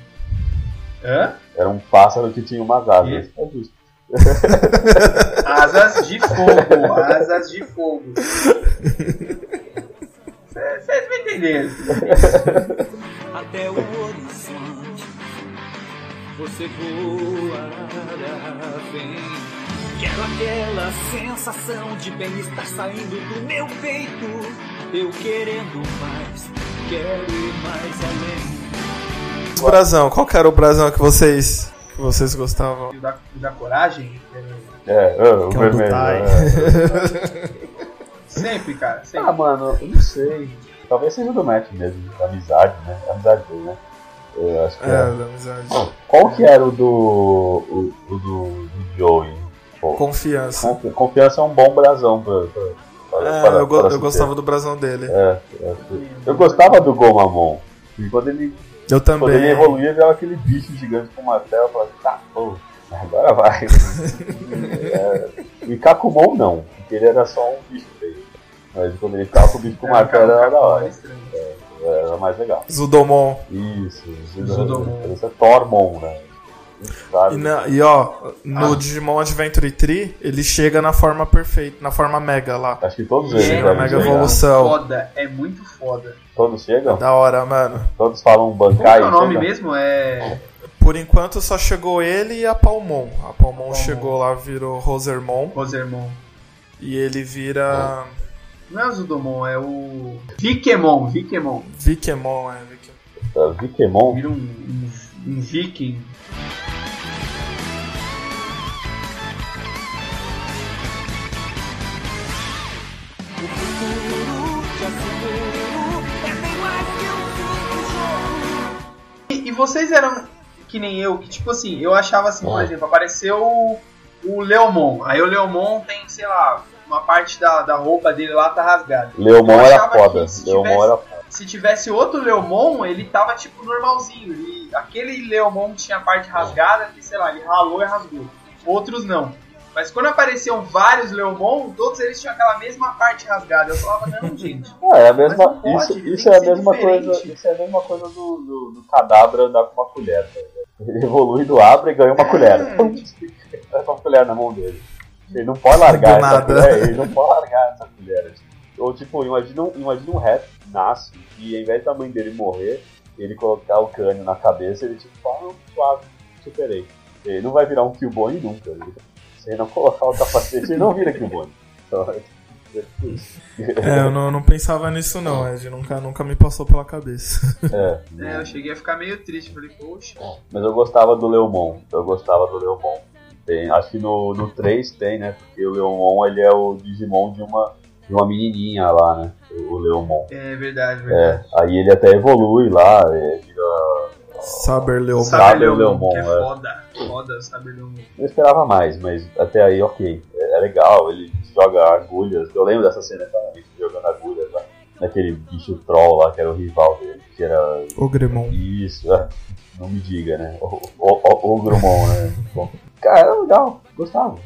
Hã? Era um pássaro que tinha umas asas. E? É justo. Asas de fogo, asas de fogo. Vocês me entenderam. até o horizonte. Você voará, vem. Quero aquela sensação de bem-estar saindo do meu peito. Eu querendo mais, quero ir mais além. Brasão, qual que era o brasão que vocês, que vocês gostavam? O da, o da coragem, é, É, o Que é vermelho. Tai. é. sempre, cara, Ah, sempre. mano, eu não sei. Talvez seja do Matt mesmo, da amizade, né? A amizade dele, né? Eu acho que É, é. da amizade. Qual que era o do. o, o do, do Joey? Pô, Confiança. confi- Confiança é um bom brasão pra. pra, É, para- eu, go- eu gostava do brasão dele. É, é, eu gostava do Gomamon. Quando ele, Eu quando ele também. evoluía, virava aquele bicho gigante com martelo. Eu falava, tá, pô, agora vai. é, e Kakumon não, porque ele era só um bicho feio. Mas quando ele ficava com o bicho com martelo era da hora. estranho. Era mais legal. Zudomon. Isso, Zudomon. Esse é Tormon, né? Sabe? E, na- e ó, no Digimon Adventure 3, ele chega na forma perfeita, na forma mega lá. Acho que todos eles é devem mega chegar. evolução. Foda, é muito foda. Todos chegam? Da hora, mano. Todos falam Bankai? é o nome chegam? mesmo? É. Por enquanto só chegou ele e a Palmon. A Palmon Palmon. chegou lá, virou Rosermon. Rosermon. E ele vira. Não é o Zudomon, é o. Vikemon, Vikemon. Vikemon, é. Vikemon. Uh, Vikemon? Vira um, um, um viking. E, e vocês eram que nem eu, que tipo assim, eu achava assim, por exemplo, apareceu o, Leomon. Aí o Leomon tem, sei lá, uma parte da, da roupa dele lá tá rasgada. Leomon era foda. que se Leomon tivesse- era foda. Se tivesse outro Leomon, ele tava tipo normalzinho. Ele, aquele Leomon tinha a parte rasgada, que sei lá, ele ralou e rasgou. Outros não. Mas quando apareciam vários Leomon, todos eles tinham aquela mesma parte rasgada. Eu falava, não, gente. Ah, é a mesma. não pode, isso isso é a mesma diferente. coisa. Isso é a mesma coisa do, do, do cadabra andar com uma colher. tá? Ele evolui do Abra e ganha uma colher. É. Pum, Tá com a colher na mão dele. Ele não pode largar Do essa nada. colher. Ele não pode largar essa colher. Ou tipo, imagina um, imagina um reto que nasce e ao invés da mãe dele morrer, ele colocar o crânio na cabeça, ele tipo, ah, não, suave, superei. Ele não vai virar um Killbone nunca. Ele, se ele não colocar o capacete, ele não vira Killbone. Então, é. É, eu não, não pensava nisso não, Ed. Nunca, nunca me passou pela cabeça. É, É, eu cheguei a ficar meio triste. Falei, poxa. mas eu gostava do Leomon. Eu gostava do Leomon. Tem, acho que no, no 3 tem, né? Porque o Leomon ele é o Digimon de uma, de uma menininha lá, né? O, o Leomon. É verdade, verdade. É, aí ele até evolui lá, é. Saber Leomon. Sabe Saber o Leomon, Leomon, que é é. foda. Foda o Saber Leomon. Eu esperava mais, mas até aí ok. É, é legal, ele joga agulhas. Eu lembro dessa cena claramente, jogando agulhas lá. Naquele bicho troll lá, que era o rival dele, que era O Gremon. Isso, é. Não me diga, né? O, o, o, o Grumon, né? Bom, cara, era legal, gostava.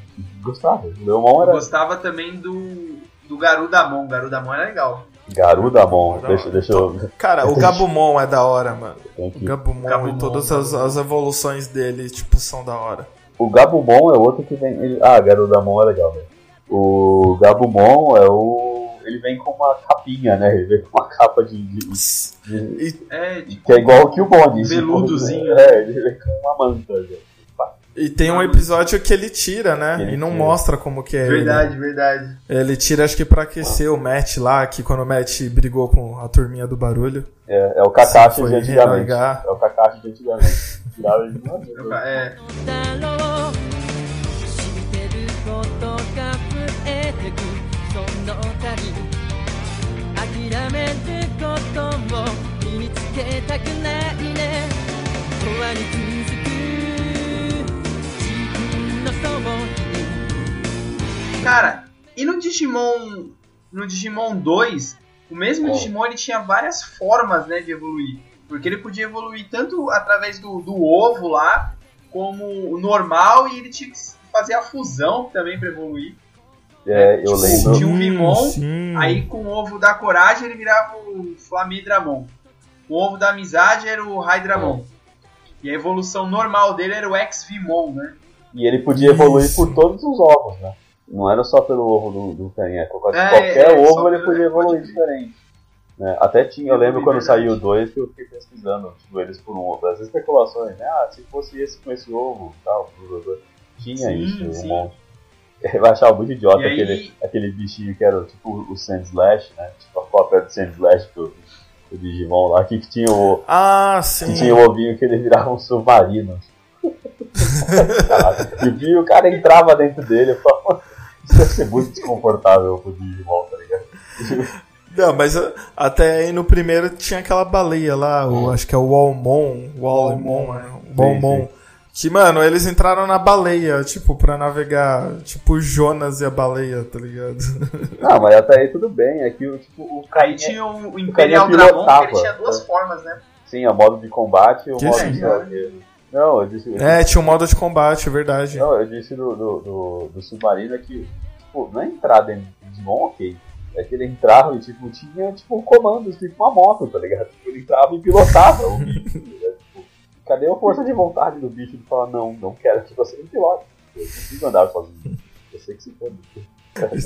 Gostava. O Leomon Eu era. gostava também do, do Garudamon. Garudamon era legal. Garudamon. Não, Deixa, deixa eu. Cara, o Gabumon é da hora, mano. O Gabumon, Gabumon, e todas as, as evoluções dele, tipo, são da hora. O Gabumon é outro que vem. ele- Ah, Garudamon é legal, velho. O Gabumon é o. Ele vem com uma capinha, né? Ele vem com uma capa de. de- de- E, É, tipo, que é igual o Killbone. tipo, Veludozinho. É, ele vem com uma manta, velho. E tem um episódio que ele tira, né? Ele e não tira. mostra como que é ele. verdade, verdade. Ele tira, acho que pra aquecer o Matt lá, que quando o Matt brigou com a turminha do barulho. É, é o Kakashi de antigamente. renegar. É o Kakashi de antigamente. Tirava ele de vez. É, Cara, e no Digimon. No Digimon 2, o mesmo Oh. Digimon ele tinha várias formas né, de evoluir. Porque ele podia evoluir tanto através do, do ovo lá, como o normal, e ele tinha que fazer a fusão também pra evoluir. É, eu lembro. Tinha um Mimon, sim. Aí com o ovo da coragem ele virava o Flamidramon. O ovo da amizade era o Hydramon. E a evolução normal dele era o X-Vimon, né? E ele podia evoluir Isso. por todos os ovos, né? Não era só pelo ovo do, do É, qualquer é, ovo ele podia pode evoluir crer. diferente. né? Até tinha, eu lembro quando saiu o 2 que eu fiquei pesquisando tipo, eles por um ovo. As especulações, né? Ah, se fosse esse com esse ovo tal. Tinha Sim, isso, um sim. monte. Eu achava muito idiota aí- aquele, aquele bichinho que era tipo o Sandslash, né? Tipo a cópia do Sandslash do, do Digimon lá, que tinha o, Ah, que sim. tinha o ovinho que ele virava um submarino. E vi o cara entrava dentro dele. Eu falava, isso deve ser muito desconfortável pro Digimon, tá ligado? Não, mas uh, até aí no primeiro tinha aquela baleia lá, o, acho que é o Walmon, Walmon, né? O Walmon. Que, mano, eles entraram na baleia, tipo, pra navegar, tipo, o Jonas e a baleia, tá ligado? Não, mas até aí tudo bem. É que o, tipo, o Aí carinha, tinha o Imperial pilotava, Dramon, que ele tinha duas né? formas, né? sim, o modo de combate e o Que modo sim. de. Não, eu disse, É, tinha um modo de combate, é verdade. não, eu disse do, do, do, do submarino é que, tipo, não é entrar dentro do Digimon, ok. É que ele entrava e, tipo, tinha, tipo, comandos, tipo uma moto, tá ligado? Tipo, ele entrava e pilotava o bicho, tá ligado? Tipo, cadê a força de vontade do bicho de falar, não, não quero que você me pilote. Eu não consigo andar sozinho. Eu sei que se for.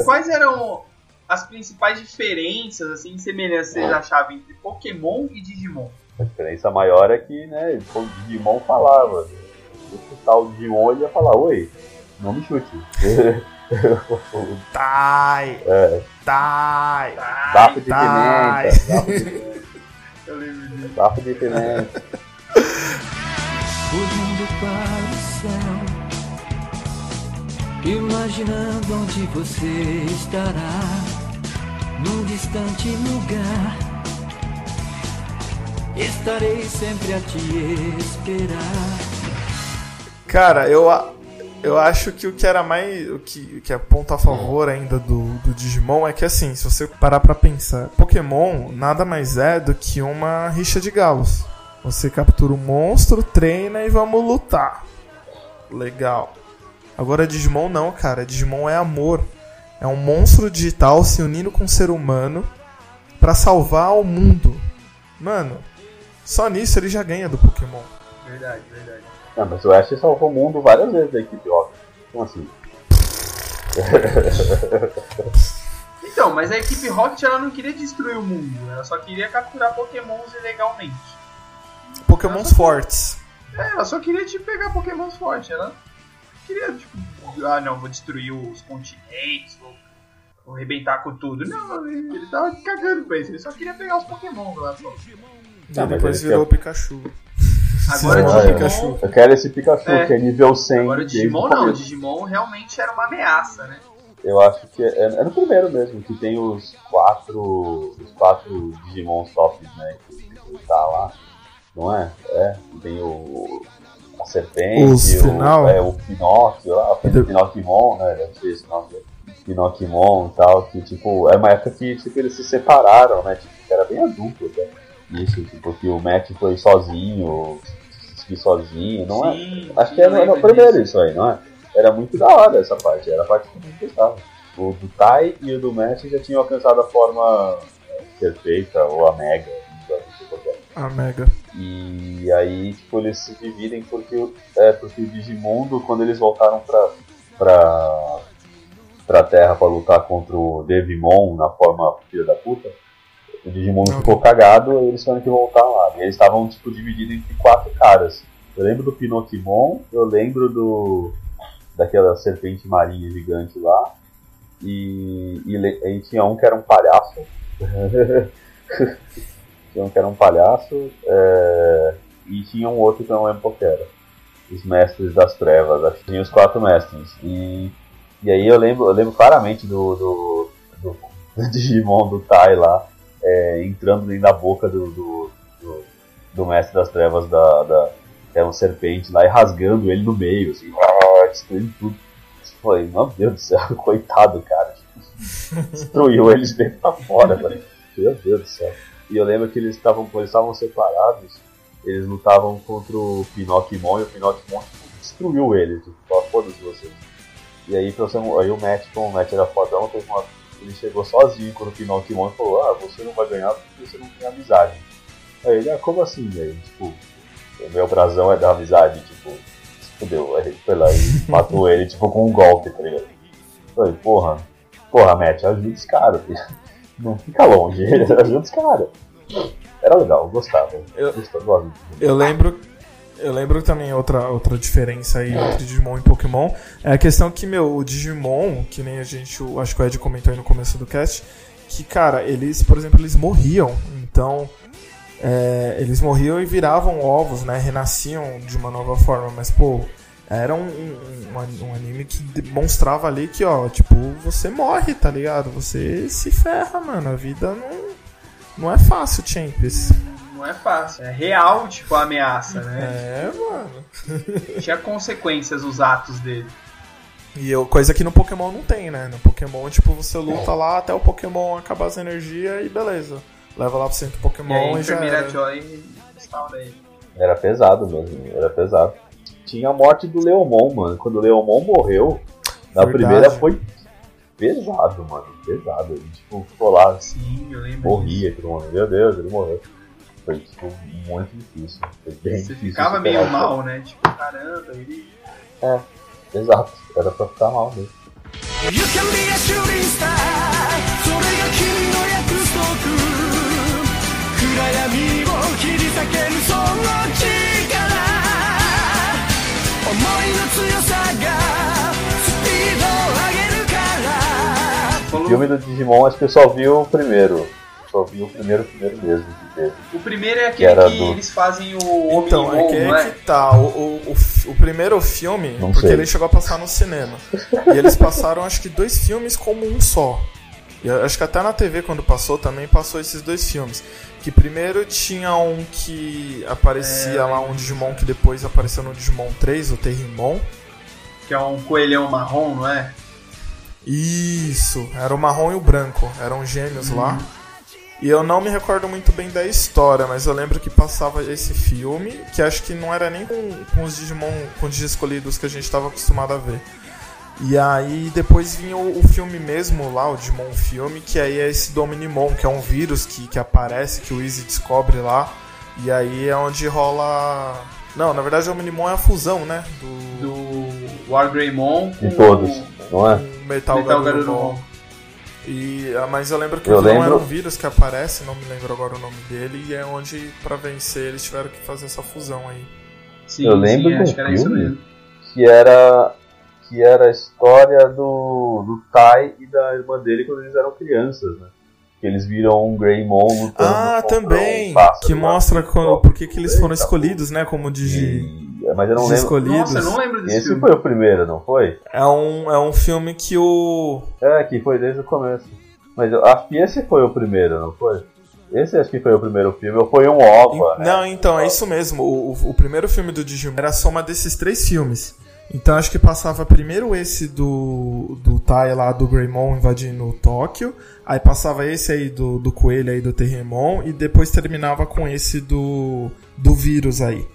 Quais eram as principais diferenças, assim, semelhanças vocês achavam entre Pokémon e Digimon? A diferença maior é que, né, o Digimon falava. Se eu chutar o Digimon, ele ia falar, oi, não me chute. Tai, é, tai. bafo de pimenta, Eu lembro disso. bafo de pimenta. olhando para o céu, imaginando onde você estará, num distante lugar. Estarei sempre a te esperar. Cara, eu, eu acho que o que era mais. O que, o que é ponto a favor ainda do, do Digimon é que, assim, se você parar pra pensar, Pokémon nada mais é do que uma rixa de galos. Você captura um monstro, treina e vamos lutar. Legal. Agora, Digimon não, cara. Digimon é amor. É um monstro digital se unindo com um ser humano pra salvar o mundo. Mano, só nisso ele já ganha do Pokémon. Verdade, verdade. Não, mas o Ash salvou o mundo várias vezes da equipe Rocket. Como assim? Então, mas a equipe Rocket ela não queria destruir o mundo, ela só queria capturar Pokémons ilegalmente. Pokémons fortes. É, ela só queria tipo, pegar Pokémons fortes, ela não queria, tipo, ah não, vou destruir os continentes, vou, vou arrebentar com tudo. Não, ele, ele tava cagando pra isso, ele só queria pegar os Pokémons lá só. E Ah, mas depois virou o quer- Pikachu. Agora Sim, Ah, Digimon. Pikachu. Eu quero esse Pikachu, É. que é nível 100. Agora o Digimon o não, o. Digimon realmente era uma ameaça, né? Eu acho que é, é no primeiro mesmo, que tem os quatro. Os quatro Digimon tops, né? Que, que tá lá. Não é? É. Tem o. A serpente, Os o, final? é, o Pinóquio lá, o Do- Pinocchimon, né? Deve ser esse nome. Pinocchimon e tal, que tipo, é uma época que tipo, eles se separaram, né? Tipo, que era bem adulto, né? Isso, tipo, que o Matt foi sozinho, se sozinho, não é? Sim, Acho que é eu no, lembro no primeiro disso. isso aí, não é? era muito da hora essa parte, era a parte que eu gostava. O do Tai e o do Matt já tinham alcançado a forma é, perfeita, ou a Mega, não sei qual que é. A Mega. E aí, tipo, eles se dividem porque, o- é, porque o Digimundo, quando eles voltaram pra, pra, pra Terra pra lutar contra o Devimon na forma filha da puta, o Digimundo Ok. ficou cagado e eles tiveram que voltar lá. E eles estavam, tipo, divididos entre quatro caras. Eu lembro do Pinocchimon, eu lembro do daquela serpente marinha gigante lá, e, e, e tinha um que era um palhaço. tinha um que era um palhaço, é, e tinha um outro que eu não lembro qual que era. Os mestres das trevas, acho que tinha os quatro mestres. E, e aí eu lembro, eu lembro claramente do, do, do, do Digimon do Tai lá, é, entrando da boca do, do, do, do mestre das trevas da, da era um serpente lá e rasgando ele no meio, assim, ah, destruindo tudo. Foi, meu Deus do céu, coitado, cara. Destruiu eles dentro pra fora, velho. Meu Deus do céu. E eu lembro que eles estavam eles estavam separados, eles lutavam contra o Pinocchimon e o Pinocchimon tipo, destruiu eles, tipo, foda-se vocês. E aí, aí o Matt, como o Matt era fodão, teve uma, ele chegou sozinho contra o Pinocchimon e falou, ah, você não vai ganhar porque você não tem amizade. Aí ele, ah, como assim? Aí, tipo, o meu brasão é da amizade, tipo, se fudeu. Aí ele foi lá e matou ele, tipo, com um golpe, tá ligado? Falei, porra, porra, Matt, ajuda os caras, filho. Não fica longe, ajuda os caras. Era legal, eu gostava. Eu- Gostava, gosto. Eu lembro. Eu lembro também outra, outra diferença aí entre Digimon e Pokémon. É a questão que, meu, o Digimon, que nem a gente, acho que o Ed comentou aí no começo do cast, que, cara, eles, por exemplo, eles morriam. Então, é, eles morriam e viravam ovos, né? Renasciam de uma nova forma. Mas, pô, era um, um, um anime que demonstrava ali que, ó, tipo, você morre, tá ligado? Você se ferra, mano. A vida não, não é fácil, Champions. Não é fácil. É real, tipo, a ameaça, né? É, mano. Tinha consequências os atos dele. E eu, coisa que no Pokémon não tem, né? No Pokémon, tipo, você luta lá até o Pokémon acabar as energias e beleza. Leva lá pro centro E aí Pokémon a e, já era. Joy ele. Era pesado mesmo, era pesado. Tinha a morte do Leomon, mano. Quando o Leomon morreu, na Verdade. primeira foi pesado, mano. Pesado. Ele tipo, ficou lá, Sim, eu lembro. morria todo mundo. Meu Deus, ele morreu. Foi tipo muito difícil. Foi bem Você difícil ficava superar meio isso. mal, né? Tipo, caramba, ele. Exato, era pra ficar mal mesmo. You can be a shooting star それが君の約束暗闇を切り裂けるその力思いの強さがスピードを上げるから Falou- filme do Digimon, acho que eu só vi o primeiro. Só vi o primeiro, primeiro mesmo que. O primeiro é aquele era que do- eles fazem o Então, é que é que tá. O, o, o, primeiro filme, Não porque sei. ele chegou a passar no cinema. e eles passaram, acho que, dois filmes como um só. E acho que até na TV, quando passou, também passou esses dois filmes. Que primeiro tinha um que aparecia É, lá, um Digimon que depois apareceu no Digimon 3, o Terrimon. Que é um coelhão marrom, não é? Isso, era o marrom e o branco, eram gêmeos lá. E eu não me recordo muito bem da história, mas eu lembro que passava esse filme, que acho que não era nem com, com os Digimon, com os escolhidos que a gente estava acostumado a ver. E aí depois vinha o, o filme mesmo lá, o Digimon filme, que aí é esse Dominimon, que é um vírus que, que aparece, que o Easy descobre lá. E aí é onde rola. Não, na verdade o Dominimon é a fusão, né? Do, Do Wargreymon com De todos, não é? com Metal, Metal Garurumon. E, ah, mas eu lembro que Eu o vilão lembro- era um vírus que aparece, não me lembro agora o nome dele, e é onde, pra vencer, eles tiveram que fazer essa fusão aí. Sim, Eu lembro sim, acho que era isso mesmo. Que era. Que era a história do, do Tai e da irmã dele quando eles eram crianças, né? Que eles viram um Greymon lutando Ah, também! um pássaro que mostra quando, por que que eles foram Eita, escolhidos, né? Como Digi. Mas eu não Os lembro. escolhidos. Nossa, eu não lembro desse Esse filme. foi o primeiro, não foi? É um, é um filme que o. É, que foi desde o começo. Mas eu acho que esse foi o primeiro, não foi? Esse acho que foi o primeiro filme, ou foi um OVA, né? Não, então, é isso mesmo. O, o, o primeiro filme do Digimon era a soma desses três filmes. Então acho que passava primeiro esse do, do Tai lá do Greymon invadindo Tóquio. Aí passava esse aí do, do Coelho aí do Terremon. E depois terminava com esse do, do vírus aí.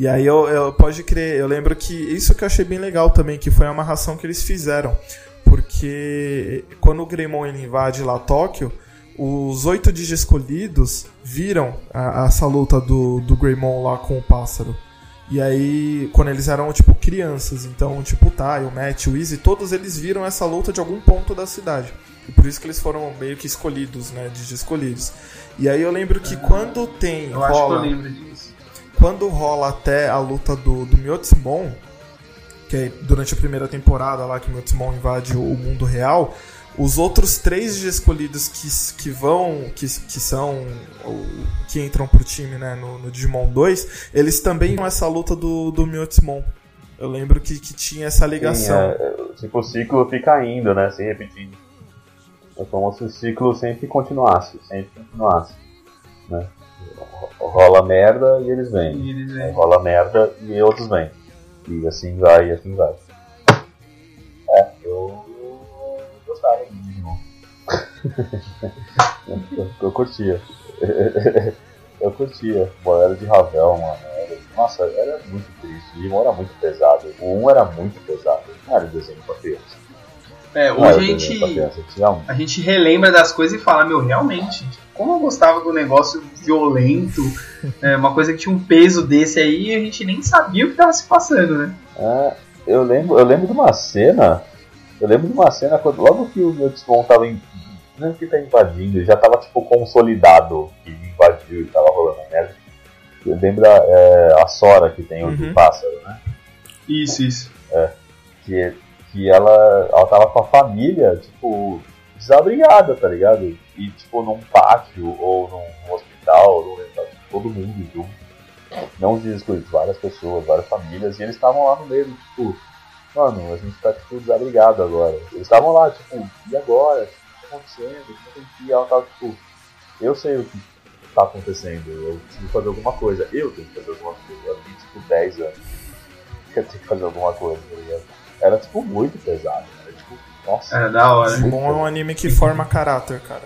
E aí eu, eu pode crer, eu lembro que isso que eu achei bem legal também, que foi a amarração que eles fizeram. Porque quando o Greymon ele invade lá Tóquio, os oito Digi escolhidos viram a, essa luta do, do Greymon lá com o pássaro. E aí, quando eles eram, tipo, crianças, então, tipo, o Tai, o Matt, o Easy, todos eles viram essa luta de algum ponto da cidade. E por isso que eles foram meio que escolhidos, né, de escolhidos. E aí eu lembro que quando tem, Eu acho que eu rola, lembro disso. Quando rola até a luta do, do Myotsumon, que é durante a primeira temporada lá que o Myotsumon invade o, o mundo real, os outros três de escolhidos que, que vão, que, que são, que entram pro time, né, no, no Digimon 2, eles também vão essa luta do, do Myotsumon. Eu lembro que, que tinha essa ligação. Sim, é, o ciclo fica indo, né? Se repetindo. É como se o ciclo sempre continuasse, sempre continuasse. Né? Ro- Rola merda e eles vêm. E eles vêm. rola merda e outros vêm. E assim vai, e assim vai. É, eu, eu gostava do Digimon. eu, eu curtia. eu curtia. Bom, era de Ravel, mano. Era- nossa, era muito triste. O Digimon era muito pesado. O 1 era muito pesado. Não era desenho pra criança. É, hoje a gente, a gente relembra das coisas e fala, meu, realmente, como eu gostava do negócio violento, é, uma coisa que tinha um peso desse aí, e a gente nem sabia o que tava se passando, né? É, eu lembro, eu lembro de uma cena. Eu lembro de uma cena quando logo que o Yotsumon tava em, não é que tá invadindo, ele já tava tipo consolidado que invadiu e tava rolando a merda. Eu lembro da é, a Sora que tem o Uhum. pássaro, né? Isso, isso. Que, que ela, ela tava com a família, tipo, desabrigada, tá ligado? E tipo num pátio ou num hospital, lembro, tava todo mundo junto. Não os excluídos, várias pessoas, várias famílias, e eles estavam lá no meio, tipo, mano, a gente tá tipo desabrigado agora. Eles estavam lá, tipo, e agora? O que tá acontecendo? O que ir? Ela tava tipo, eu sei o que tá acontecendo, eu preciso fazer alguma coisa, eu tenho que fazer alguma coisa. Eu tenho tipo 10 anos. Eu tenho que fazer alguma coisa, tá ligado? Era tipo muito pesado, nossa, Era da hora. Digimon é um anime que forma caráter, cara.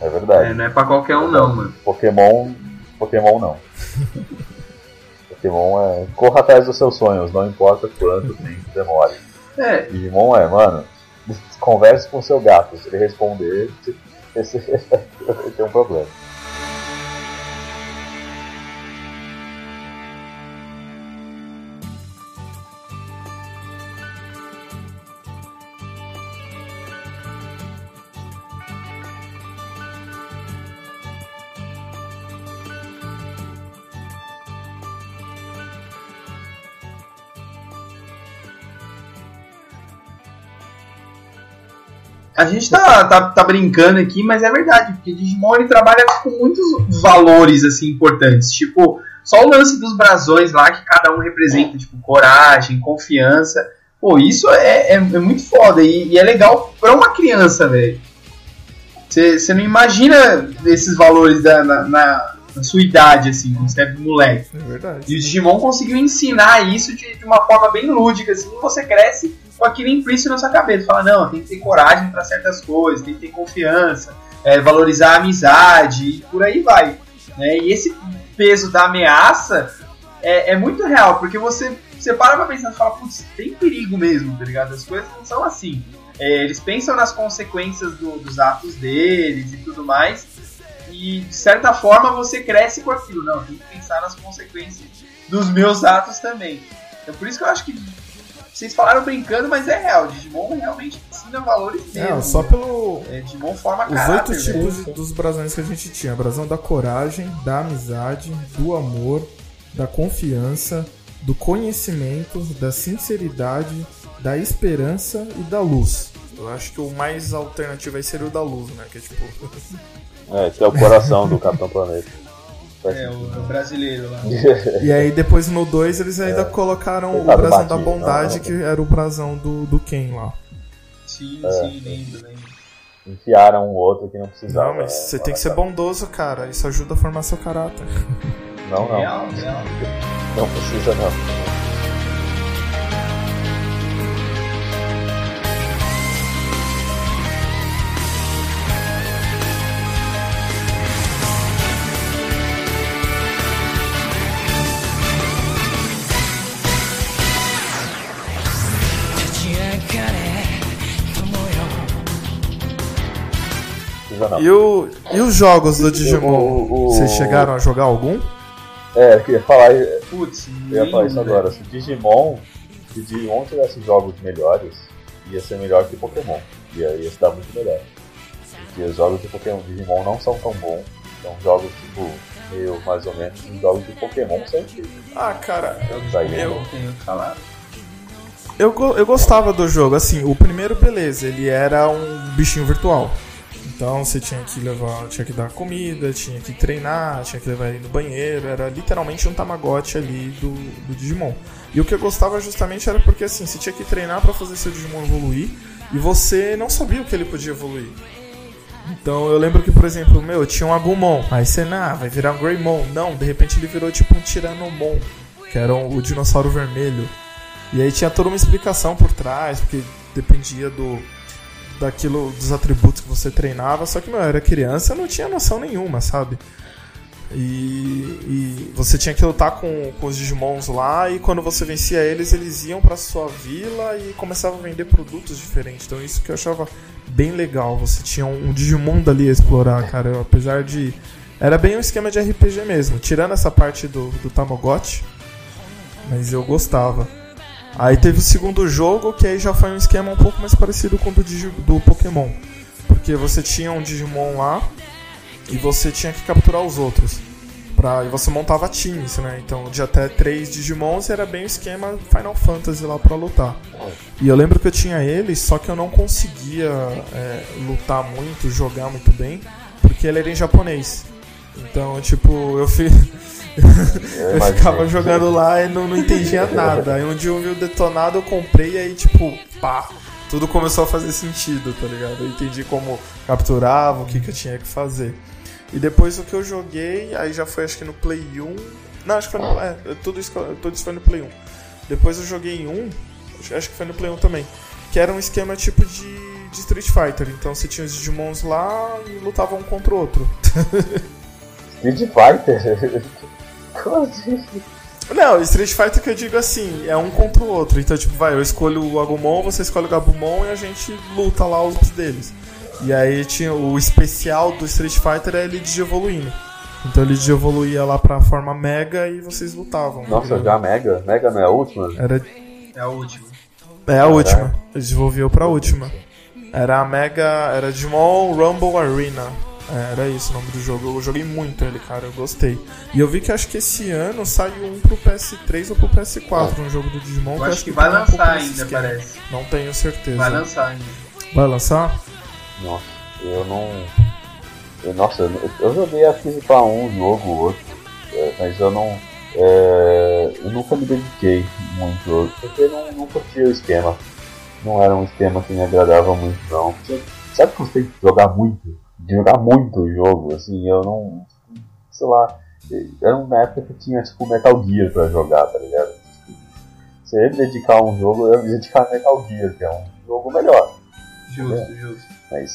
é verdade. É, não é pra qualquer um não, mano. Pokémon. Pokémon não. Pokémon é. Corra atrás dos seus sonhos, não importa quanto tempo demore. É, Digimon é, mano, converse com seu gato. Se ele responder, esse tem um problema. A gente tá, tá, tá brincando aqui, mas é verdade, porque Digimon ele trabalha com muitos valores assim importantes. Tipo, só o lance dos brasões lá que cada um representa, tipo, coragem, confiança. Pô, isso é, é, é muito foda e, e é legal pra uma criança, velho. Você não imagina esses valores da, na, na- na sua idade, assim, quando você é moleque. É verdade. E o Digimon conseguiu ensinar isso de, de uma forma bem lúdica, assim, você cresce com aquilo implícito na sua cabeça. Fala, não, tem que ter coragem para certas coisas, tem que ter confiança, é, valorizar a amizade e por aí vai. né? E esse peso da ameaça é, é muito real, porque você, você para pra pensar e fala, putz, tem perigo mesmo, tá ligado? As coisas não são assim. É, eles pensam nas consequências do- dos atos deles e tudo mais, e de certa forma você cresce com aquilo. Não, tem que pensar nas consequências dos meus atos também. Então por isso que eu acho que vocês falaram brincando, mas é real. Digimon realmente ensina valores mesmo. Não, só pelo. É, Digimon forma Os caráter. oito velho. tipos de- dos brasões que a gente tinha: brasão da coragem, da amizade, do amor, da confiança, do conhecimento, da sinceridade, da esperança e da luz. Eu acho que o mais alternativo aí seria o da luz, né? Que é tipo. É, que é o coração do Capitão Planeta. É, o, brasileiro lá. E aí depois no 2 eles ainda colocaram o brasão da Baquinho, bondade, não, não. que era o brasão do, do Ken lá. Sim, É. sim, lembro, lembro. Enfiaram um outro que não precisava. Não, mas é, você tem que ser bondoso, cara. Isso ajuda a formar seu caráter. Não, não. Real, real. Não precisa não. Não. E, o, e os jogos do Digimon? O- o- Vocês chegaram a jogar algum? É, eu ia falar, Putz, eu ia falar isso agora. Se Digimon, se Digimon tivesse jogos melhores, ia ser melhor que Pokémon. Ia, ia se dar muito melhor. Porque os jogos de Pokémon Digimon não são tão bons. São jogos tipo, meio mais ou menos. Os jogos de Pokémon são incríveis. Ah, cara, Vai, de eu- tenho eu, eu gostava do jogo. Assim, o primeiro, beleza, ele era um bichinho virtual. Então você tinha que levar, tinha que dar comida, tinha que treinar, tinha que levar ele no banheiro. Era literalmente um Tamagotchi ali do, do Digimon. E o que eu gostava justamente era porque assim, você tinha que treinar pra fazer seu Digimon evoluir e você não sabia o que ele podia evoluir. Então eu lembro que, por exemplo, meu, tinha um Agumon. Aí você, nah, vai virar um Greymon. Não, de repente ele virou tipo um Tiranomon, que era um- o dinossauro vermelho. E aí tinha toda uma explicação por trás, porque dependia do daquilo dos atributos que você treinava, só que meu, eu era criança, eu não tinha noção nenhuma, sabe? E, e você tinha que lutar com, com os Digimons lá e quando você vencia eles, eles iam pra sua vila e começavam a vender produtos diferentes. Então isso que eu achava bem legal. Você tinha um, um Digimon dali a explorar, cara. Eu, apesar de era bem um esquema de RPG mesmo, tirando essa parte do, do Tamagotchi, mas eu gostava. Aí teve o segundo jogo, que aí já foi um esquema um pouco mais parecido com o do, do Pokémon. Porque você tinha um Digimon lá e você tinha que capturar os outros. Pra, e você montava times, né? Então de até três Digimons era bem o esquema Final Fantasy lá pra lutar. E eu lembro que eu tinha eles, só que eu não conseguia é, lutar muito, jogar muito bem, porque ele era em japonês. Então, tipo, eu fiz. Eu ficava jogando lá e não, não entendia nada. Aí um dia eu vi o detonado, eu comprei e aí, tipo, pá, tudo começou a fazer sentido, tá ligado? Eu entendi como capturava, o que, que eu tinha que fazer. E depois o que eu joguei, aí já foi acho que no Play 1. Não, acho que foi no. É, tudo isso, tudo isso foi no Play 1. Depois eu joguei em um, acho- acho que foi no Play 1 também. Que era um esquema tipo de, de Street Fighter. Então você tinha os Digimons lá e lutavam um contra o outro. Street Fighter? Não, Street Fighter que eu digo assim, é um contra o outro. Então, tipo, vai, eu escolho o Agumon, você escolhe o Gabumon e a gente luta lá os deles. E aí tinha o especial do Street Fighter é ele digievoluindo. Então ele digievoluía lá pra forma Mega e vocês lutavam. Nossa, já Mega? Mega não é a última? Era, É a última. é a última. Ele desenvolveu pra última. Era a Mega. Era Digimon Rumble Arena. É, era isso o nome do jogo. Eu joguei muito ele, cara. Eu gostei. E eu vi que acho que esse ano saiu um pro PS3 ou pro PS4, um jogo do Digimon. Eu que acho que vai um pouco lançar desse ainda, parece. Não tenho certeza. Vai lançar ainda. Vai lançar? Nossa, eu não. eu- nossa, eu, eu joguei acho que pra um jogo ou outro, é, mas eu não. é, eu nunca me dediquei muito, porque eu não, não curtia o esquema. Não era um esquema que me agradava muito, não. Sabe quando você tem que jogar muito? De jogar muito o jogo, assim, eu não. Sei lá. Era uma época que tinha tipo Metal Gear pra jogar, tá ligado? Se eu dedicar a um jogo, eu ia me dedicar a Metal Gear, que é um jogo melhor. Justo, justo. Mas,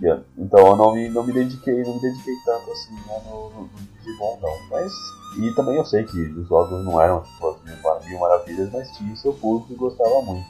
yeah, então eu não me, não me dediquei, não me dediquei tanto assim né, no, no, no Digimon não. Mas, e também eu sei que os jogos não eram tipo as mil, mar- mil maravilhas, mas tinha o seu público e gostava muito.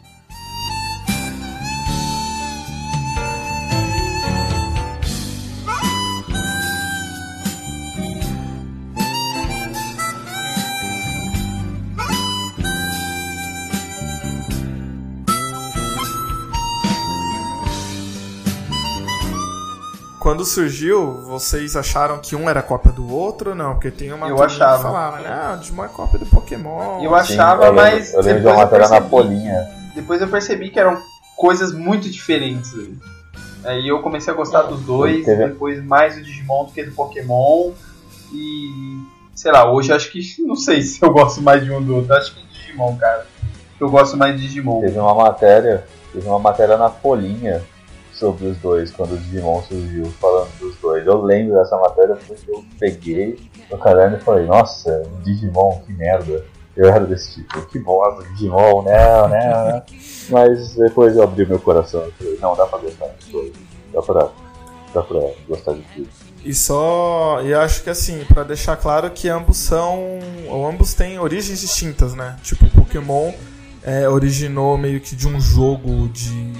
Quando surgiu, vocês acharam que um era cópia do outro? Não, porque tem uma Eu turma que achava. falava, não, o Digimon é cópia do Pokémon. Eu Sim, achava, eu lembro- mas Eu lembro de depois uma eu matéria na percebi. Polinha. Depois eu percebi que eram coisas muito diferentes. Aí eu comecei a gostar dos dois, Teve- depois mais do Digimon do que do Pokémon. E sei lá, hoje acho que não sei se eu gosto mais de um do outro. Acho que do Digimon, cara. Eu gosto mais de Digimon. Teve uma matéria, teve uma matéria na Folhinha sobre os dois, quando o Digimon surgiu, falando dos dois. Eu lembro dessa matéria porque eu peguei no caderno e falei, nossa, Digimon, que merda. Eu era desse tipo, que bosta, Digimon, não, não. Mas depois eu abri meu coração e falei, não, dá pra gostar dos dois. Dá pra, dá pra gostar de tudo. E só. E acho que assim, pra deixar claro que ambos são. Ou ambos têm origens distintas, né? Tipo, o Pokémon é, originou meio que de um jogo de.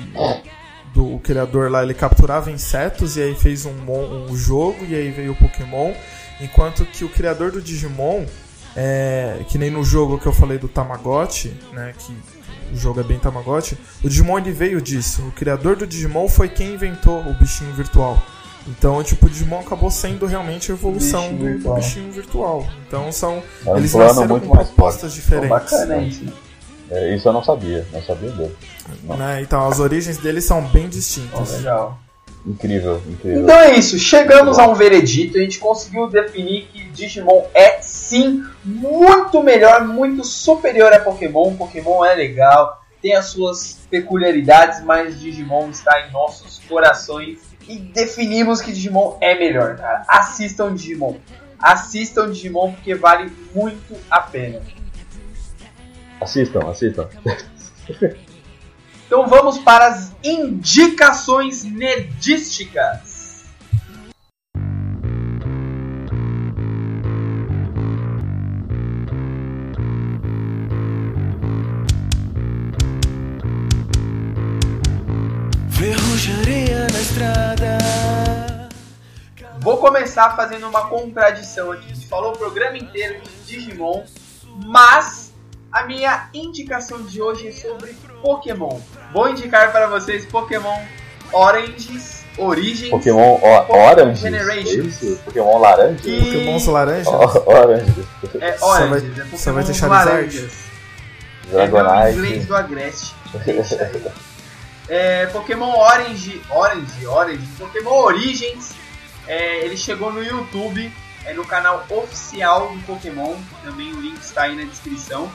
Do, criador lá, ele capturava insetos e aí fez um, um jogo e aí veio o Pokémon. Enquanto que o criador do Digimon, é, que nem no jogo que eu falei do Tamagotchi, né, que o jogo é bem Tamagotchi, o Digimon ele veio disso. O criador do Digimon foi quem inventou o bichinho virtual. Então, tipo, o Digimon acabou sendo realmente a evolução do, virtual. bichinho virtual. Então são. É um eles nasceram com propostas forte. diferentes. Bacana né? É, isso eu não sabia, não sabia dele. né? Então as origens deles são bem distintas. legal. Incrível, incrível. Então é isso, chegamos a um veredito, a gente conseguiu definir que Digimon é sim muito melhor, muito superior a Pokémon. Pokémon é legal, tem as suas peculiaridades, mas Digimon está em nossos corações e definimos que Digimon é melhor, cara. Assistam Digimon. Assistam Digimon porque vale muito a pena. Assistam, assistam. Então vamos para as indicações nerdísticas. Ferrujaria na estrada. Vou começar fazendo uma contradição aqui. A gente falou o programa inteiro de Digimon, mas a minha indicação de hoje é sobre Pokémon. Vou indicar para vocês Pokémon Oranges, Origins. Pokémon o- Pokémon Orange. Generations. É isso? Pokémon laranja? Que- Pokémons laranja. É vai- Oranges, é só vai ter Pokémon Charizard? laranjas. É meu inglês Dragonite. do Agreste. Aí. É, Pokémon Orange, Orange, Orange, Pokémon Origins, é, ele chegou no YouTube, é no canal oficial do Pokémon, também o link está aí na descrição.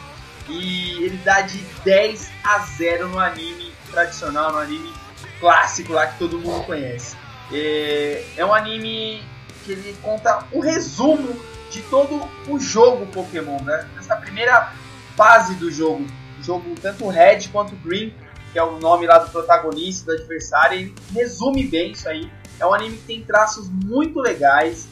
E ele dá de 10 a 0 no anime tradicional, no anime clássico lá que todo mundo conhece. É, é um anime que ele conta um resumo de todo o jogo Pokémon, né? Nessa primeira fase do jogo, o jogo tanto Red quanto Green, que é o nome lá do protagonista, do adversário, ele resume bem isso aí. É um anime que tem traços muito legais,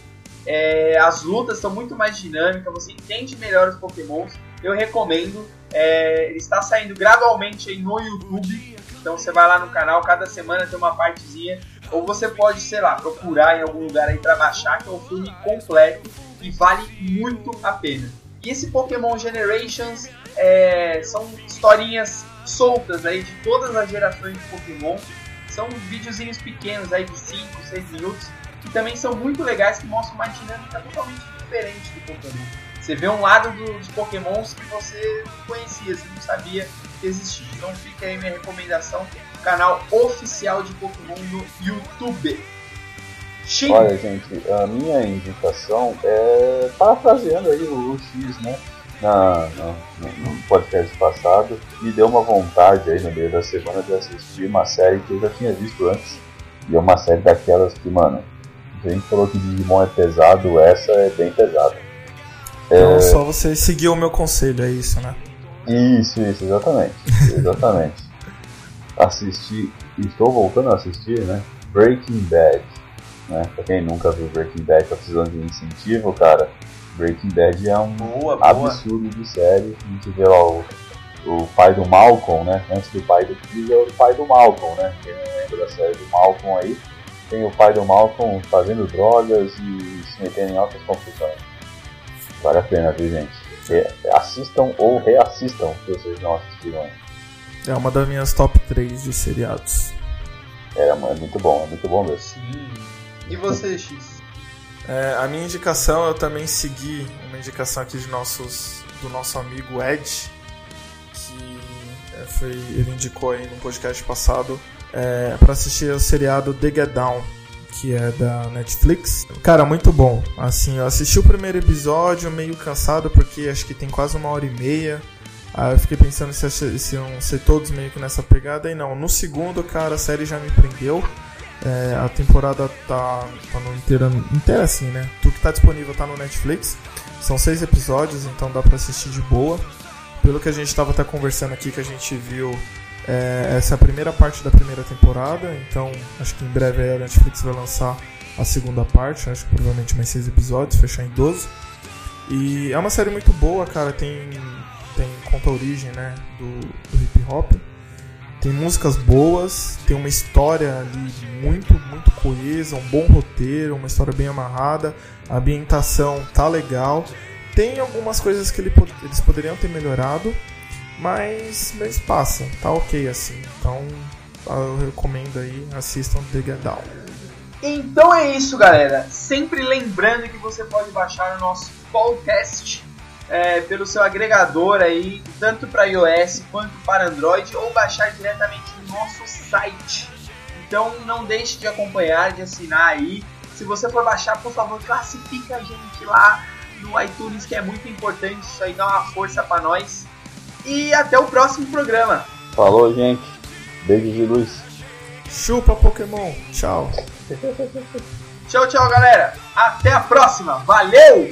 é, as lutas são muito mais dinâmicas, você entende melhor os Pokémons. Eu recomendo. é, ele está saindo gradualmente aí no YouTube, então você vai lá no canal, cada semana tem uma partezinha, ou você pode, sei lá, procurar em algum lugar aí para baixar, que é um filme completo e vale muito a pena. E esse Pokémon Generations é, são historinhas soltas aí de todas as gerações de Pokémon. São videozinhos pequenos aí de 5, 6 minutos que também são muito legais que mostram uma dinâmica totalmente diferente do Pokémon. Você vê um lado do- dos Pokémons que você não conhecia, você não sabia que existia. Então fica aí minha recomendação, canal oficial de Pokémon no YouTube. Shin, Olha, gente, a minha indicação é parafraseando aí o X, né? Na, na- no podcast passado, me deu uma vontade aí no meio da semana de assistir uma série que eu já tinha visto antes. E é uma série daquelas que, mano, a gente falou que Digimon é pesado, essa é bem pesada. Então só você seguir o meu conselho, é isso, né? Isso, isso, exatamente. exatamente. Assisti, estou voltando a assistir, né? Breaking Bad. Né? Pra quem nunca viu Breaking Bad, tá precisando de um incentivo, cara. Breaking Bad é um boa, boa. absurdo de série. A gente vê lá o, o pai do Malcolm, né? Antes do pai do Chris é o pai do Malcolm, né? Quem não lembra da série do Malcolm aí, tem o pai do Malcolm fazendo drogas e se metendo em altas confusões. Vale a pena, viu, gente? Re- assistam ou reassistam se vocês não assistiram ainda. É uma das minhas top 3 de seriados. É, é muito bom, é muito bom mesmo. Sim. E você, X? É, a minha indicação, eu também segui uma indicação aqui de nossos, do nosso amigo Ed, que é, foi, ele indicou aí no podcast passado é, para assistir o seriado The Get Down, que é da Netflix. Cara, muito bom. Assim, eu assisti o primeiro episódio meio cansado porque acho que tem quase uma hora e meia. Aí eu fiquei pensando se, se iam ser todos meio que nessa pegada e não. No segundo, cara, a série já me prendeu. É, a temporada tá, tá no inteira, inteira assim, né? Tudo que tá disponível tá no Netflix. São seis episódios, então dá pra assistir de boa. Pelo que a gente tava até conversando aqui, que a gente viu, é, essa é a primeira parte da primeira temporada. Então acho que em breve a Netflix vai lançar a segunda parte. Acho que provavelmente mais seis episódios, fechar em 12. E é uma série muito boa, cara. Tem, tem conta a origem, né? Do, do hip hop. Tem músicas boas, tem uma história ali muito, muito coesa, um bom roteiro, uma história bem amarrada, a ambientação tá legal. Tem algumas coisas que ele eles poderiam ter melhorado, mas, mas passa, tá ok assim. Então eu recomendo aí, assistam The Get Down. Então é isso, galera. Sempre lembrando que você pode baixar o nosso podcast é, pelo seu agregador aí, tanto para iOS quanto para Android, ou baixar diretamente no nosso site. Então não deixe de acompanhar, de assinar aí. Se você for baixar, por favor, classifica a gente lá no iTunes, que é muito importante. Isso aí dá uma força para nós. E até o próximo programa. Falou, gente. Beijos de luz. Chupa Pokémon, tchau. Tchau, tchau, galera. Até a próxima. Valeu!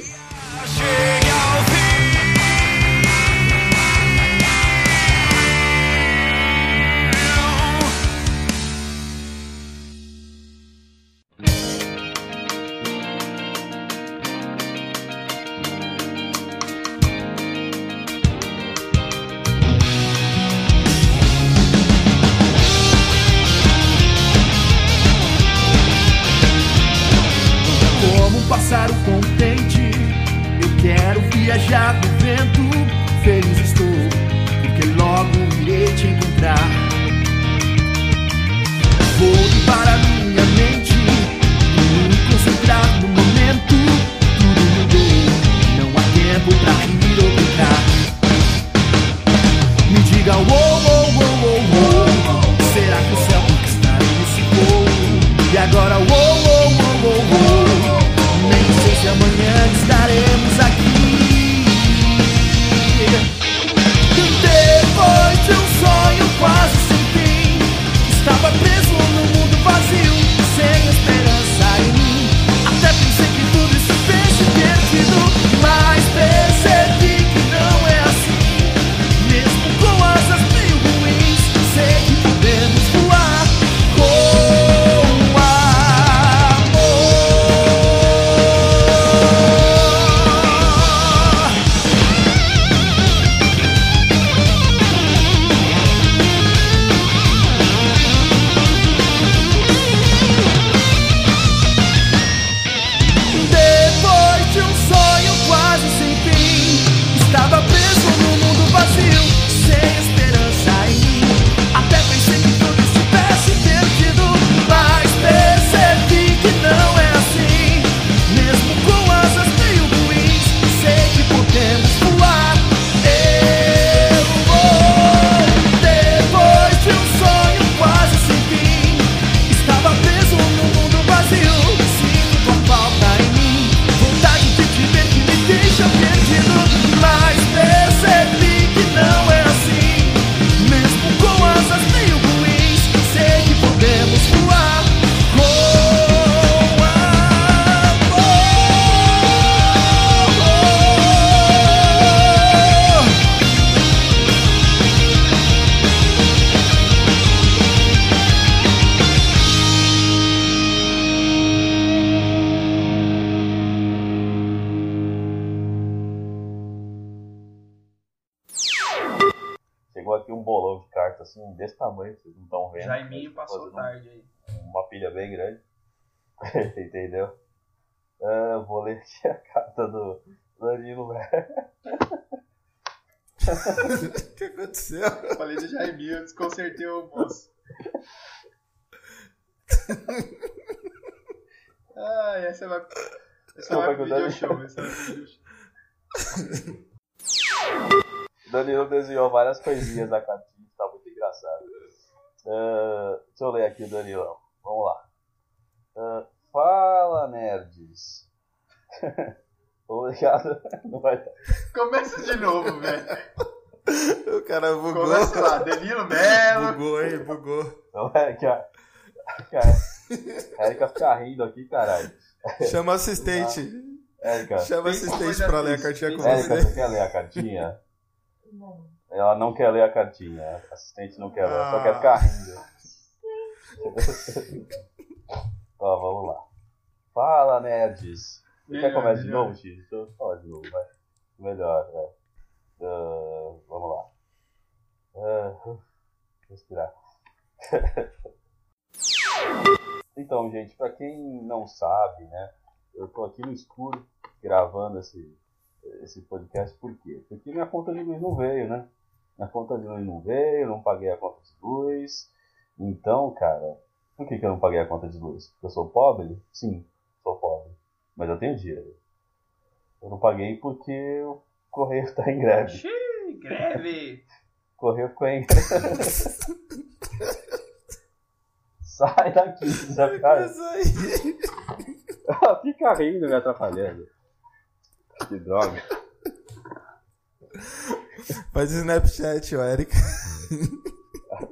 O que aconteceu? Eu falei do Jaiminho, eu desconcertei o moço. ah, essa vai. Essa vai pro video show. Essa vai pro video show. Danilo desenhou várias coisinhas na cartinha, tá muito engraçado. Ah, deixa eu ler aqui o Danilão. Vamos lá. Ah, fala, nerds. Obrigado. Não vai dar. Começa de novo, velho. O cara bugou. Começa lá, Danilo Melo. Bugou, hein? Bugou. Não é que a, que a a Erika fica rindo aqui, caralho. Chama assistente. Erika, Chama Pensa assistente pra ler a cartinha com Erika, você. você quer ler a cartinha? Ela não quer ler a cartinha. A assistente não quer ler, ela só Ah. quer ficar rindo. Ó, vamos lá. Fala, nerds. Você quer começar de novo, X? Deixa eu falar de novo, vai. Melhor, né? Ah, vamos lá. Ah, respirar. Então, gente, pra quem não sabe, né? Eu tô aqui no escuro gravando esse, esse podcast, por quê? Porque minha conta de luz não veio, né? Minha conta de luz não veio, não paguei a conta de luz. Então, cara, por que, que eu não paguei a conta de luz? Porque eu sou pobre? Sim. Mas eu tenho dinheiro. Eu não paguei porque o correio tá em greve. Xiii, greve! Correio ficou em greve. Sai daqui. Mas aí. Fica rindo me atrapalhando. Que droga. Faz Snapchat, ó, Erika.